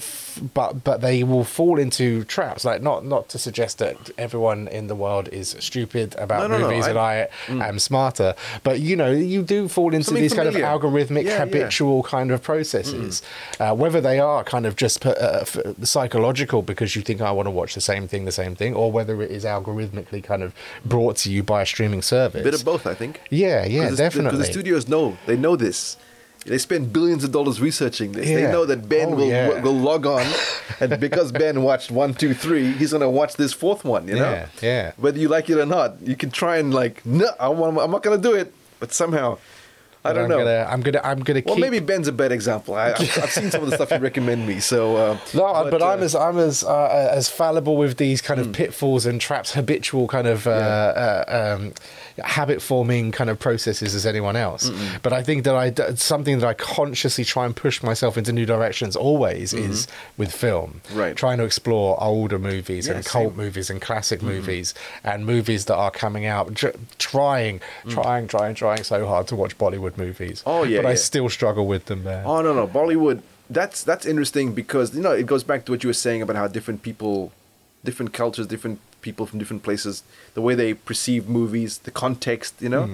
but but they will fall into traps. Like not not to suggest that everyone in the world is stupid about No, no, no, movies and I- I am smarter but you know you do fall into Something these kind of algorithmic Yeah, yeah. habitual kind of processes. Uh, whether they are kind of just uh, psychological because you think I want to watch the same thing the same thing or whether it is algorithmically kind of brought to you by a streaming service. A Bit of both, I think. yeah yeah, definitely Because the studios know they know this. They spend billions of dollars researching this. They know that Ben Oh, will yeah. will log on, and because Ben watched one, two, three, he's gonna watch this fourth one. You know, Yeah, yeah. Whether you like it or not, you can try and like, no, I want, I'm not gonna do it. But somehow, I don't I'm know. gonna, I'm gonna i'm gonna well, keep maybe Ben's a bad example. I, I've, I've seen some of the stuff you recommend me. So uh, No, but, I'm uh, as I'm as uh, as fallible with these kind of pitfalls and traps, habitual kind of uh, uh, um, habit forming kind of processes as anyone else. But I think that I something that I consciously try and push myself into new directions always is with film, Right. Trying to explore older movies Yeah, and cult same. movies and classic movies and movies that are coming out. Tr- trying, trying, trying, trying so hard to watch Bollywood movies. Oh, yeah, but I still struggle with them, man. Oh no no Bollywood. That's that's interesting because you know it goes back to what you were saying about how different people, different cultures, different people from different places, the way they perceive movies, the context. You know,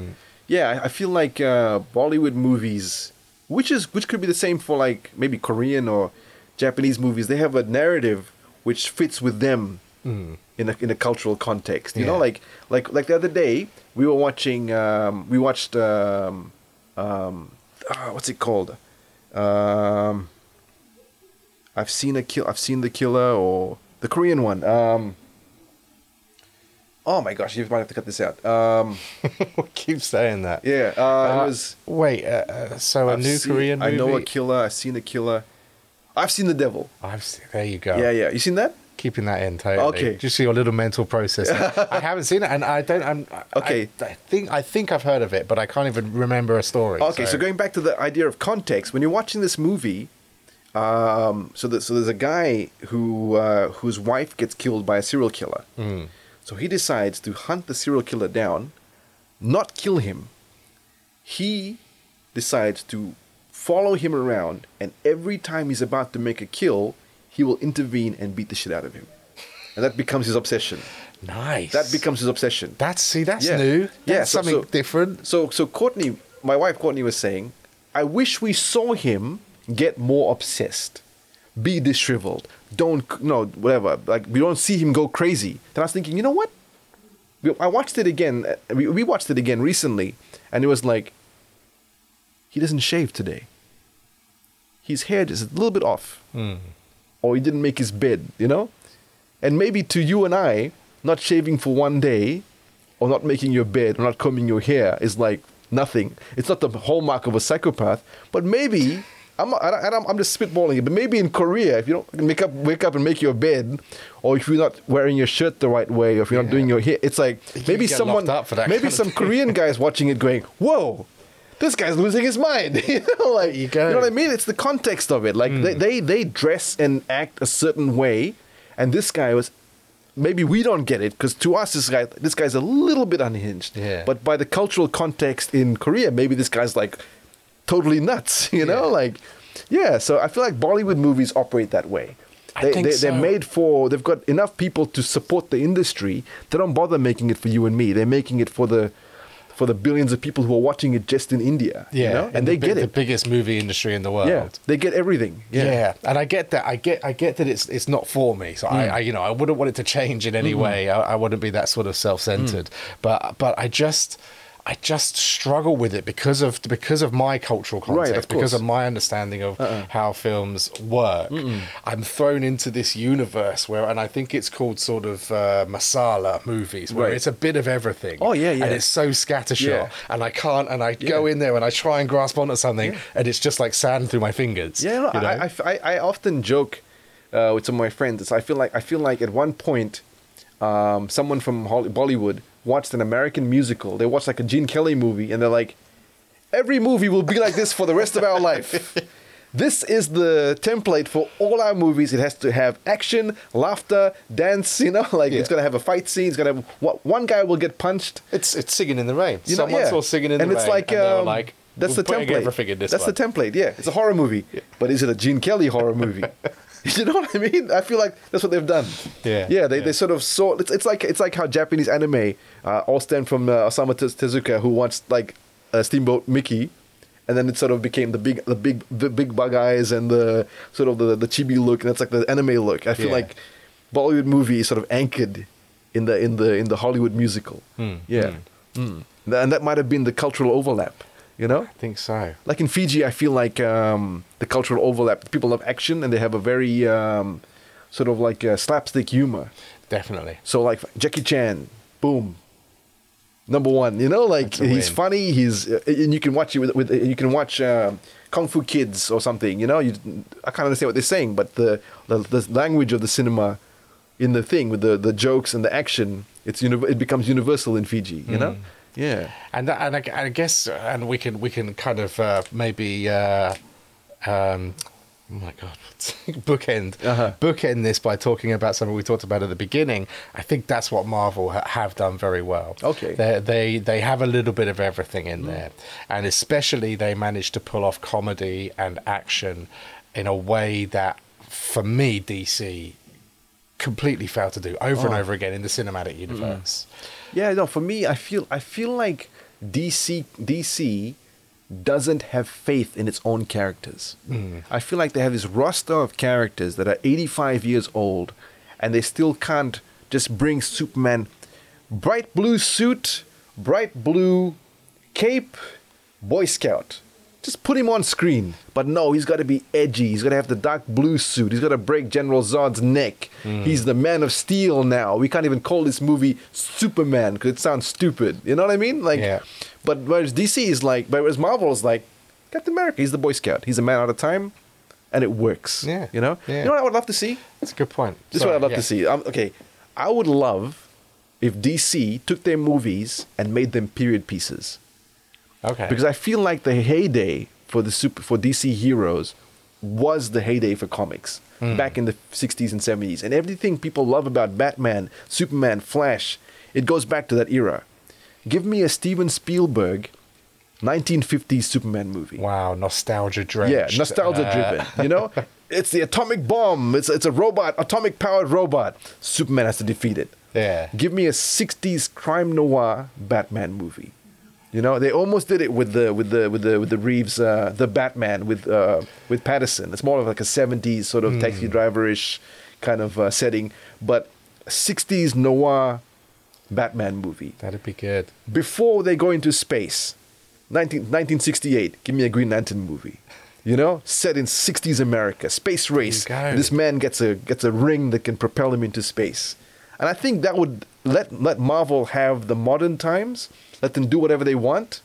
yeah, I, I feel like uh, Bollywood movies, which is which could be the same for like maybe Korean or Japanese movies. They have a narrative which fits with them in a in a cultural context. You know, like like like the other day we were watching um, we watched um, um, ah, what's it called? Um, I've seen a kill. I've seen the killer or the Korean one. Um, oh my gosh, you might have to cut this out. Um, Keep saying that. yeah, uh, Uh, it was. Wait, uh, uh, so a I've new seen- Korean movie? I know a killer. I've seen a killer. I've seen the devil. I've seen, there you go. Yeah, yeah. You seen that? Keeping that in totally. Okay. Just your little mental process. I haven't seen it, and I don't. I'm, Okay. I, I think I think I've heard of it, but I can't even remember a story. Okay, so, going back to the idea of context, when you're watching this movie, um, so that so there's a guy who uh, whose wife gets killed by a serial killer. Mm. So he decides to hunt the serial killer down, not kill him. He decides to follow him around, and every time he's about to make a kill, he will intervene and beat the shit out of him, and that becomes his obsession. nice. That becomes his obsession. That's see, that's Yeah. new. That's Yeah, so- something so- different. So so Courtney, my wife Courtney was saying, I wish we saw him get more obsessed, be disheveled, don't no whatever. Like we don't see him go crazy. Then I was thinking, you know what? We- I watched it again. uh, We, we watched it again recently, and it was like he doesn't shave today. His hair is a little bit off, or he didn't make his bed. You know, and maybe to you and I, not shaving for one day or not making your bed or not combing your hair is like nothing. It's not the hallmark of a psychopath, but maybe. I'm, I'm, I'm just spitballing it, but maybe in Korea, if you don't make up, wake up and make your bed, or if you're not wearing your shirt the right way, or if you're not doing your hair, it's like You maybe someone, up for that maybe some. Korean guys watching it going, "Whoa, this guy's losing his mind." you know, like you go. know what I mean? It's the context of it. Like they, mm. they they dress and act a certain way, and this guy was. Maybe we don't get it because to us this guy this guy's a little bit unhinged. Yeah. But by the cultural context in Korea, maybe this guy's like totally nuts. You know, Yeah. like yeah. So I feel like Bollywood movies operate that way. I think they, so. They're made for. They've got enough people to support the industry. They don't bother making it for you and me. They're making it for the for the billions of people who are watching it just in India. Yeah, you know? and the they get the biggest movie industry in the world. Yeah, they get everything. Yeah. Yeah. and I get that. I get, I get that it's it's not for me. So Mm. I, I, you know, I wouldn't want it to change in any way. I, I wouldn't be that sort of self-centered. Mm. But but I just. I just struggle with it because of because of my cultural Right, context, of because of my understanding of how films work. I'm thrown into this universe where, and I think it's called sort of uh, masala movies, where Right. it's a bit of everything. Oh, yeah, yeah. and it's so scattershot, Yeah. and I can't, and I go in there and I try and grasp onto something, and it's just like sand through my fingers. Yeah, no, you know? I, I, I, often joke uh, with some of my friends. I feel like I feel like at one point, um, someone from Hol- Bollywood watched an American musical. They watched like a Gene Kelly movie, and they're like, "Every movie will be like this for the rest of our life." This is the template for all our movies. It has to have action, laughter, dance. You know, like it's gonna have a fight scene. It's gonna have what one guy will get punched. It's it's singing in the rain. You know, Someone yeah. saw singing in and the it's rain, like, and um, like, that's "We're the template. Everything in this that's the template. Yeah, it's a horror movie, but is it a Gene Kelly horror movie? you know what I mean? I feel like that's what they've done. Yeah, yeah. They, yeah. they sort of saw. It's, it's like it's like how Japanese anime uh, all stem from uh, Osamu Tez- Tezuka, who watched like uh, Steamboat Mickey. And then it sort of became the big, the big, the big bug eyes and the sort of the, the chibi look, and that's like the anime look. I feel Yeah. like Bollywood movie is sort of anchored in the in the in the Hollywood musical. Hmm, Yeah, Mm. and that might have been the cultural overlap. You know, I think so. like in Fiji, I feel like um, the cultural overlap. People love action, and they have a very um, sort of like uh, slapstick humor. Definitely. So like Jackie Chan, boom, number one. You know, like he's funny. He's uh, and you can watch it with, with you can watch um, Kung Fu Kids or something. You know, you I can't understand what they're saying, but the the, the language of the cinema in the thing with the, the jokes and the action, it's uni- it becomes universal in Fiji. You know, yeah. And that, and I, and I guess and we can we can kind of uh, maybe uh, um, oh my god bookend Uh-huh. bookend this by talking about something we talked about at the beginning. I think that's what Marvel ha- have done very well. Okay. they they they have a little bit of everything in there, and especially they managed to pull off comedy and action in a way that for me DC completely failed to do over and Oh. over again in the cinematic universe. Yeah, no, for me, I feel I feel like DC DC doesn't have faith in its own characters. Hmm. I feel like they have this roster of characters that are 85 years old and they still can't just bring Superman bright blue suit, bright blue cape, Boy Scout. Just put him on screen. But no, he's got to be edgy. He's got to have the dark blue suit. He's got to break General Zod's neck. He's the Man of Steel now. We can't even call this movie Superman because it sounds stupid. You know what I mean? Like, Yeah. but whereas DC is like, but whereas Marvel is like, Captain America, he's the Boy Scout. He's a man out of time, and it works. Yeah. You know? Yeah. You know what I would love to see? That's a good point. This is what I'd love yeah. to see. Um, okay, I would love if DC took their movies and made them period pieces Okay. because I feel like the heyday for the super for DC heroes was the heyday for comics Hmm. back in the 60s and 70s, and everything people love about Batman, Superman, Flash, it goes back to that era. Give me a Steven Spielberg 1950s Superman movie. wow, nostalgia drenched. Yeah, nostalgia Uh, driven. You know, it's the atomic bomb. It's it's a robot, atomic powered robot. Superman has to defeat it. Yeah. Give me a '60s crime noir Batman movie. You know, they almost did it with the with the with the with the Reeves uh, the Batman with uh, with Pattinson. It's more of like a '70s sort of taxi driver-ish kind of uh, setting, but '60s noir Batman movie That'd be good. before they go into space. 19, 1968, give me a Green Lantern movie. You know, set in 60s America, space race. this man gets a gets a ring that can propel him into space. And I think that would let let Marvel have the modern times, let them do whatever they want,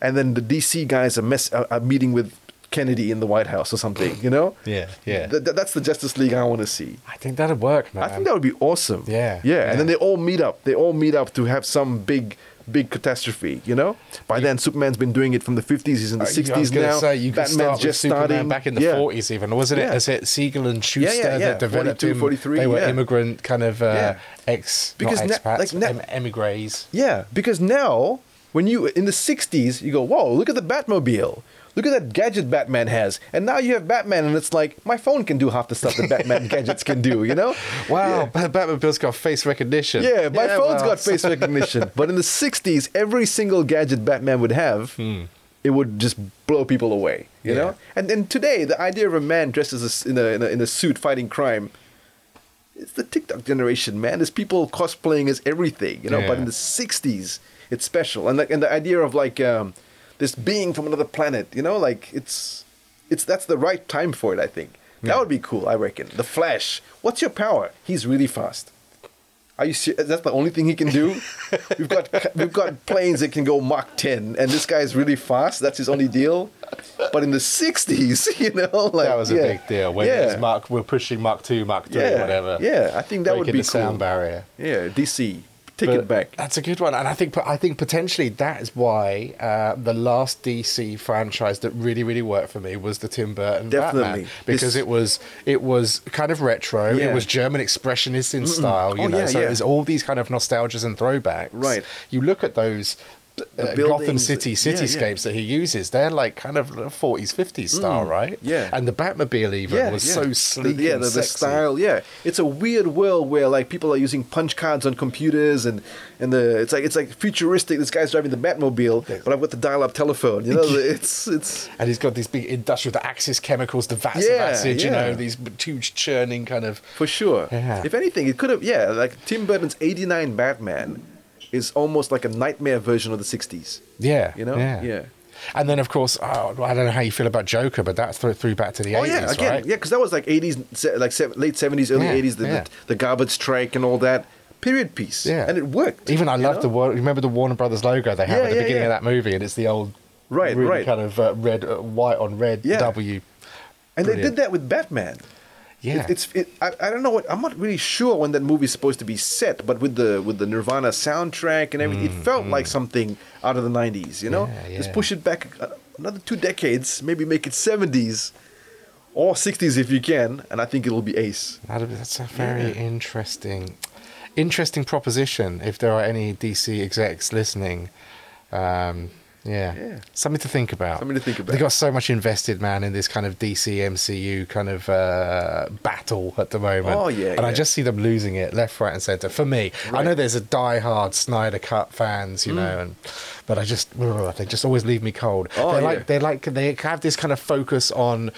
and then the DC guys are mess are, are meeting with Kennedy in the White House or something. You know? Yeah, yeah. Th- th- that's the Justice League I want to see. I think that'd work, man. I think that would be awesome. Yeah, yeah. yeah. And then they all meet up. They all meet up to have some big, big catastrophe. You know. By then, Superman's been doing it from the fifties. He's in the Uh, you- I was sixties gonna now. Say you Batman's start just Superman starting back in the Yeah. 40s, even wasn't it? Yeah. Is it Siegel and Shuster yeah, yeah. that developed 42, him? 43, They were immigrant kind of uh, ex, Because not na- like na- em- emigres. Yeah, because now when you in the '60s, you go, "Whoa, look at the Batmobile! Look at that gadget Batman has!" And now you have Batman, and it's like my phone can do half the stuff that Batman gadgets can do. You know? Wow, Yeah. Batmobile's got face recognition. Yeah, my phone's well, got face recognition. But in the 60s, every single gadget Batman would have, it would just blow people away, you Hmm. Yeah. know? And then today, the idea of a man dressed as a in, a, in, a, in a suit fighting crime, it's the TikTok generation, man. There's people cosplaying as everything, you know? But in the 60s, it's special. And, like, and the idea of like um, this being from another planet, you know? Like, it's, it's that's the right time for it, I think. That Yeah. would be cool, I reckon. The Flash. What's your power? He's really fast. Are you serious? That's the only thing he can do. we've got we've got planes that can go Mach 10, and this guy is really fast. That's his only deal. But in the '60s, you know, like that was a yeah, big deal. When yeah, we're pushing Mark Two, Mark Three, yeah, whatever. Yeah, I think that would breaking be the cool. sound barrier. Yeah, DC, take But it back. That's a good one, and I think I think potentially that is why uh, the last DC franchise that really really worked for me was the Tim Burton Definitely. Batman because This- it was it was kind of retro. Yeah. It was German expressionist in style, you Oh, know. yeah, so yeah. it was all these kind of nostalgias and throwbacks. Right. You look at those. Uh, Gotham City yeah, yeah. cityscapes that he uses, they're like kind of 40s, 50s style, right? Mm. yeah. And the Batmobile even was so sleek The, yeah, and the, the style. Yeah, it's a weird world where like people are using punch cards on computers and and the it's like it's like futuristic. This guy's driving the Batmobile, but I've got the dial-up telephone. You know, it's it's And he's got these big industrial, the Axis chemicals, the vats Yeah, of acid, you know, these huge churning kind of. For sure. Yeah. If anything, it could have. Yeah, like Tim Burton's '89 Batman is almost like a nightmare version of the '60s. Yeah. You know? Yeah. Yeah. And then, of course, oh, I don't know how you feel about Joker, but that threw, threw back to the Oh 80s, yeah, again, right? yeah, because that was like '80s, like se- late '70s, early Yeah, '80s, the, yeah. the the garbage strike and all that. Period piece. Yeah. and it worked. Even I love the War- remember the Warner Brothers logo they have Yeah, at the yeah, beginning yeah. of that movie, and it's the old Right, really right. kind of uh, red, uh, white on red Yeah. W. And they did that with Batman. Yeah. It, it's it, I, I don't know what I'm not really sure when that movie's supposed to be set, but with the with the Nirvana soundtrack and everything, it felt like something out of the '90s. You know, Mm, Yeah, just push it back uh, another two decades, maybe make it '70s or '60s if you can, and I think it'll be ace. That'd be- That's a very Yeah. interesting, interesting proposition. If there are any DC execs listening, um, yeah. Yeah. something to think about. Something to think about. They got so much invested, man, in this kind of DC MCU kind of uh, battle at the moment. Oh, yeah, and I just see them losing it left, right, and center. For me, I Right. Mm. know there's a die-hard Snyder Cut fans, you know, and but I just they just always leave me cold. Oh, they're yeah. like they're like they have this kind of focus on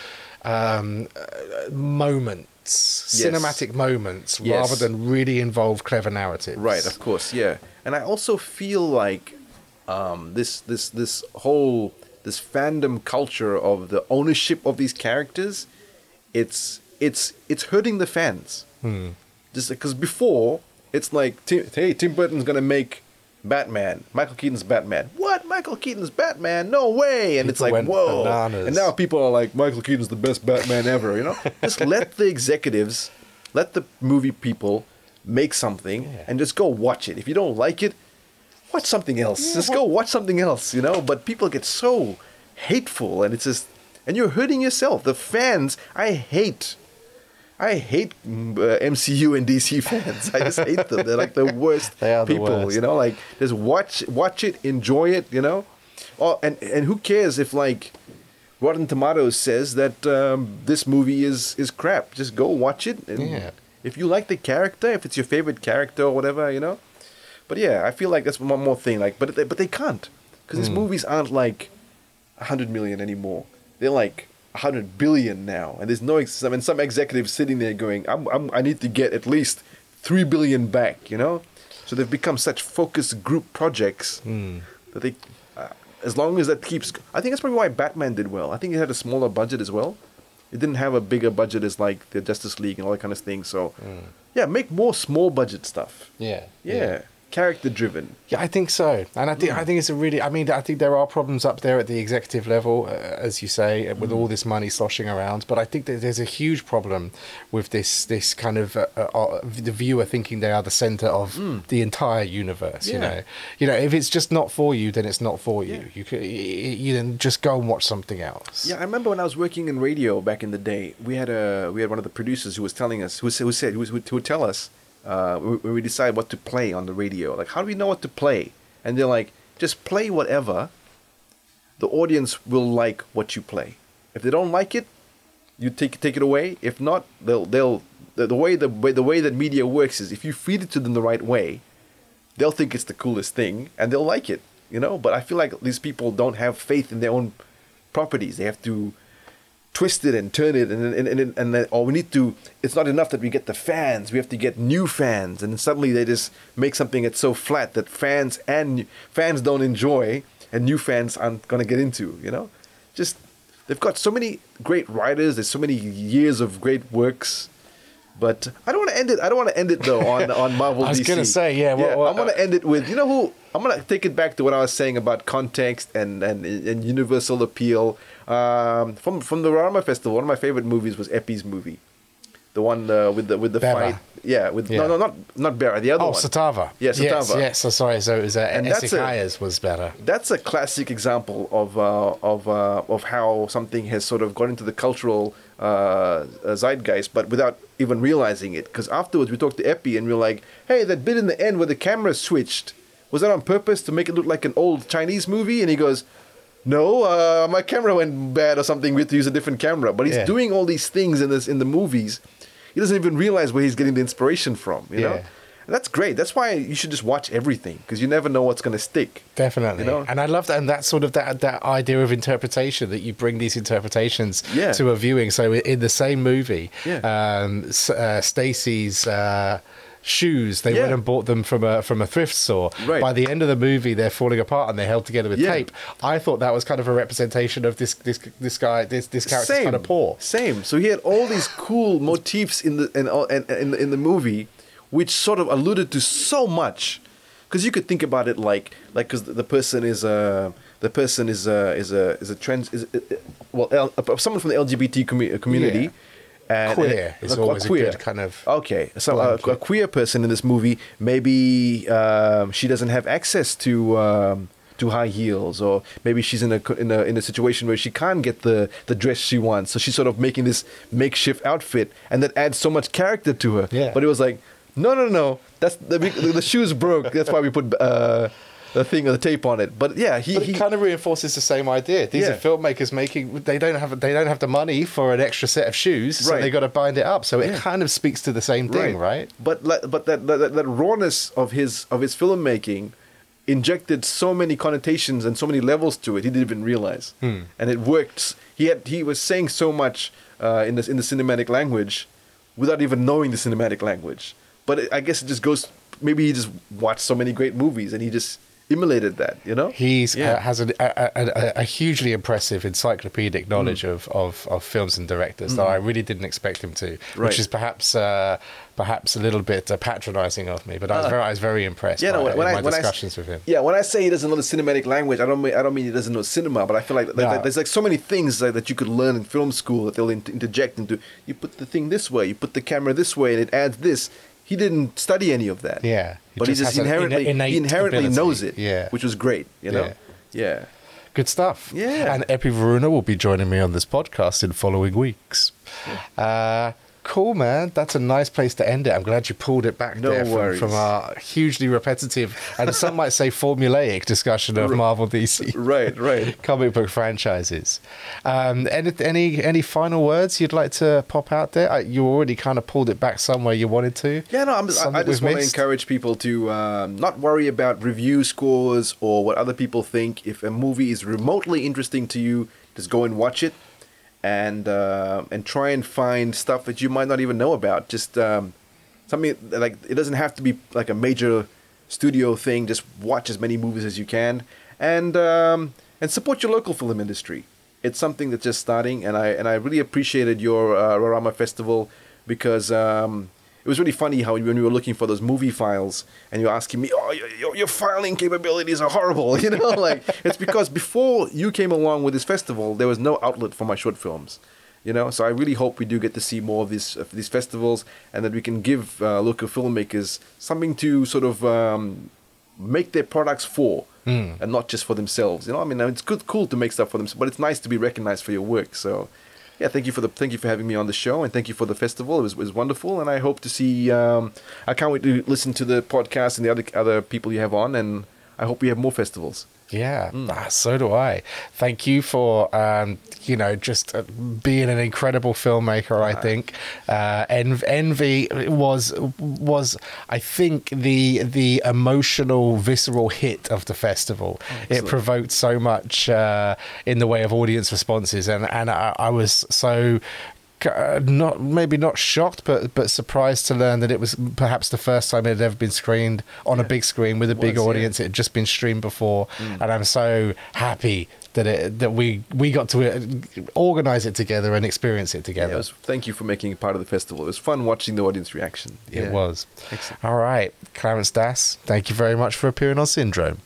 um, uh, moment s- Yes. cinematic moments Yes. rather than really involve clever narratives. Right, of course, yeah. And I also feel like um, this this this whole this fandom culture of the ownership of these characters, it's it's it's hurting the fans. Hmm. Just because before it's like, hey, Tim Burton's gonna make Batman, Michael Keaton's Batman. What? Michael Keaton's Batman? No way! And it's like, whoa! bananas. And now people are like, Michael Keaton's the best Batman ever. You know, just let the executives, let the movie people make something Yeah. and just go watch it. If you don't like it, watch something else. Just go watch something else. You know. But people get so hateful, and it's just, and you're hurting yourself. The fans, I hate. I hate uh, MCU and DC fans. I just hate them. They're like the worst They are the people. worst. You know, like just watch watch it, enjoy it. You know, oh, and and who cares if like Rotten Tomatoes says that um, this movie is is crap? Just go watch it. And Yeah. If you like the character, if it's your favorite character or whatever, you know. But yeah, I feel like that's one more thing. Like, but they, but they can't because these hmm. movies aren't like hundred million anymore. They're like hundred billion now, and there's no. Ex- I mean, some executives sitting there going, I'm, I'm, "I need to get at least three billion back," you know. So they've become such focused group projects hmm. that they, uh, as long as that keeps. I think that's probably why Batman did well. I think it had a smaller budget as well. It didn't have a bigger budget as like the Justice League and all that kind of thing. So, hmm. yeah, make more small budget stuff. Yeah. Yeah, character driven. Yeah, I think so, and I think I think it's a really. I mean, I think there are problems up there at the executive level, uh, as you say, with all this money sloshing around. But I think that there's a huge problem with this this kind of uh, uh, the viewer thinking they are the center of the entire universe. You know, you know, if it's just not for you, then it's not for you. Yeah. You could you, then just go and watch something else. Yeah, I remember when I was working in radio back in the day. We had a we had one of the producers who was telling us who, said who, who would tell us uh, when when we decide what to play on the radio. Like, how do we know what to play? And they're like, just play whatever. The audience will like what you play. If they don't like it, you take take it away. If not, they'll they'll the, the way the way the way that media works is if you feed it to them the right way, they'll think it's the coolest thing and they'll like it. You know. But I feel like these people don't have faith in their own properties. They have to twist it and turn it and and and, and then, uh, or we need to it's not enough that we get the fans we have to get new fans. And suddenly they just make something that's so flat that fans and fans don't enjoy and new fans aren't to get into you know? Just they've got so many great writers there's so many years of great works but I don't to end it. I don't want to end it though on on Marvel. I was DC. gonna say, yeah, what- what- I'm gonna end it with you know who I'm gonna take it back to what I was saying about context and and, and universal appeal. Um, from from the Rama Festival, one of my favorite movies was Epi's movie, the one uh, with the with the Bera. fight. Yeah, with Yeah. no no not not Bera, the other Oh, one. Satava. Yeah, Yes, Satava. yes. So sorry. So it was uh, And that's a- was better. That's a classic example of uh, of uh, of how something has sort of gone into the cultural uh, zeitgeist, but without even realizing it. Because afterwards, we talked to Epi, and we were like, "Hey, that bit in the end where the camera switched was that on purpose to make it look like an old Chinese movie?" And he goes. No, uh, my camera went bad or something. We had to use a different camera. But he's Yeah. doing all these things in this in the movies. He doesn't even realize where he's getting the inspiration from. You know, Yeah. And that's great. That's why you should just watch everything because you never know what's going to stick. Definitely, You know? and I love that, and that sort of that that idea of interpretation that you bring these interpretations Yeah. to a viewing. So in the same movie, Yeah. um, S- uh, Stacy's uh, shoes, they Yeah. went and bought them from a from a thrift store. Right. By the end of the movie, they're falling apart and they're held together with Yeah. tape. I thought that was kind of a representation of this this this guy this this character's kind of poor. Same. So he had all these cool motifs in the in, all- in, in, in the movie, which sort of alluded to so much. Because you could think about it like like because the person is a the person is a is a is a trans is uh, uh, well L, uh, someone from the LGBT commu- community. Yeah. And, Queer is always a good kind of okay. So uh, a, a queer person in this movie, maybe um, she doesn't have access to um, to high heels, or maybe she's in a in a in a situation where she can't get the the dress she wants. So she's sort of making this makeshift outfit, and that adds so much character to her. Yeah. But it was like, no, no, no. That's the the, shoes broke. That's why we put. Uh, the thing, or the tape on it, but yeah, he, But he kind of reinforces the same idea. These Yeah. are filmmakers making. They don't have. They don't have the money for an extra set of shoes, so Right. they got to bind it up. So it Yeah. kind of speaks to the same thing, right? But but that, that that rawness of his of his filmmaking injected so many connotations and so many levels to it he didn't even realize, and it worked. He had he was saying so much uh, in this in the cinematic language without even knowing the cinematic language. But it, I guess it just goes. Maybe he just watched so many great movies and he just emulated that. You know, He's Yeah. uh, has a, a, a, a hugely impressive encyclopedic knowledge Mm. of, of, of films and directors that I really didn't expect him to, Right. which is perhaps uh, perhaps a little bit uh, patronising of me. But I was Uh, very I was very impressed Yeah, by no, when, it when in I my when I s- discussions with him. Yeah, when I say he doesn't know the cinematic language, I don't mean I don't mean he doesn't know cinema, but I feel like, like No. there's like so many things like, that you could learn in film school that they'll in- interject into. You put the thing this way, you put the camera this way, and it adds this. He didn't study any of that. Yeah, he but he just just has an inherently innate he inherently ability. knows it. Yeah. which was great. You know. Yeah. Good stuff. Yeah. And Epi Varuna will be joining me on this podcast in following weeks. Uh, cool, man. That's a nice place to end it. I'm glad you pulled it back No there from, from our hugely repetitive and some might say formulaic discussion of Marvel DC Right. Right. comic book franchises. Um, any, any any final words you'd like to pop out there? Uh, You already kind of pulled it back somewhere you wanted to. Yeah, no, I'm, I, I just want to encourage people to um, not worry about review scores or what other people think. If a movie is remotely interesting to you, just go and watch it, and uh, and try and find stuff that you might not even know about. Just um, something like it doesn't have to be like a major studio thing. Just watch as many movies as you can, and um, and support your local film industry. It's something that's just starting, and I and I really appreciated your uh, Rarama Festival because um, it was really funny how when we were looking for those movie files and you were asking me, oh, your, your, your filing capabilities are horrible, you know, like it's because before you came along with this festival, there was no outlet for my short films. You know, so I really hope we do get to see more of these of these festivals, and that we can give uh, local filmmakers something to sort of um, make their products for, and not just for themselves. You know, I mean, it's good, cool to make stuff for them, but it's nice to be recognized for your work. So, yeah, thank you for the thank you for having me on the show, and thank you for the festival. It was, was wonderful, and I hope to see. Um, I can't wait to listen to the podcast and the other other people you have on, and I hope we have more festivals. Yeah, ah, so do I. Thank you for um, you know just uh, being an incredible filmmaker. I think uh, En- Envy was was I think the the emotional, visceral hit of the festival. it provoked so much uh, in the way of audience responses, and and I, I was so not maybe not shocked, but but surprised to learn that it was perhaps the first time it had ever been screened on a big screen with a big was, yeah. audience. It had just been streamed before, Mm. and I'm so happy that it that we we got to uh, organize it together and experience it Yeah, together. it was, thank you for making it part of the festival. It was fun watching the audience reaction. It was. Excellent. All right, Clarence Das, thank you very much for appearing on Syndrome.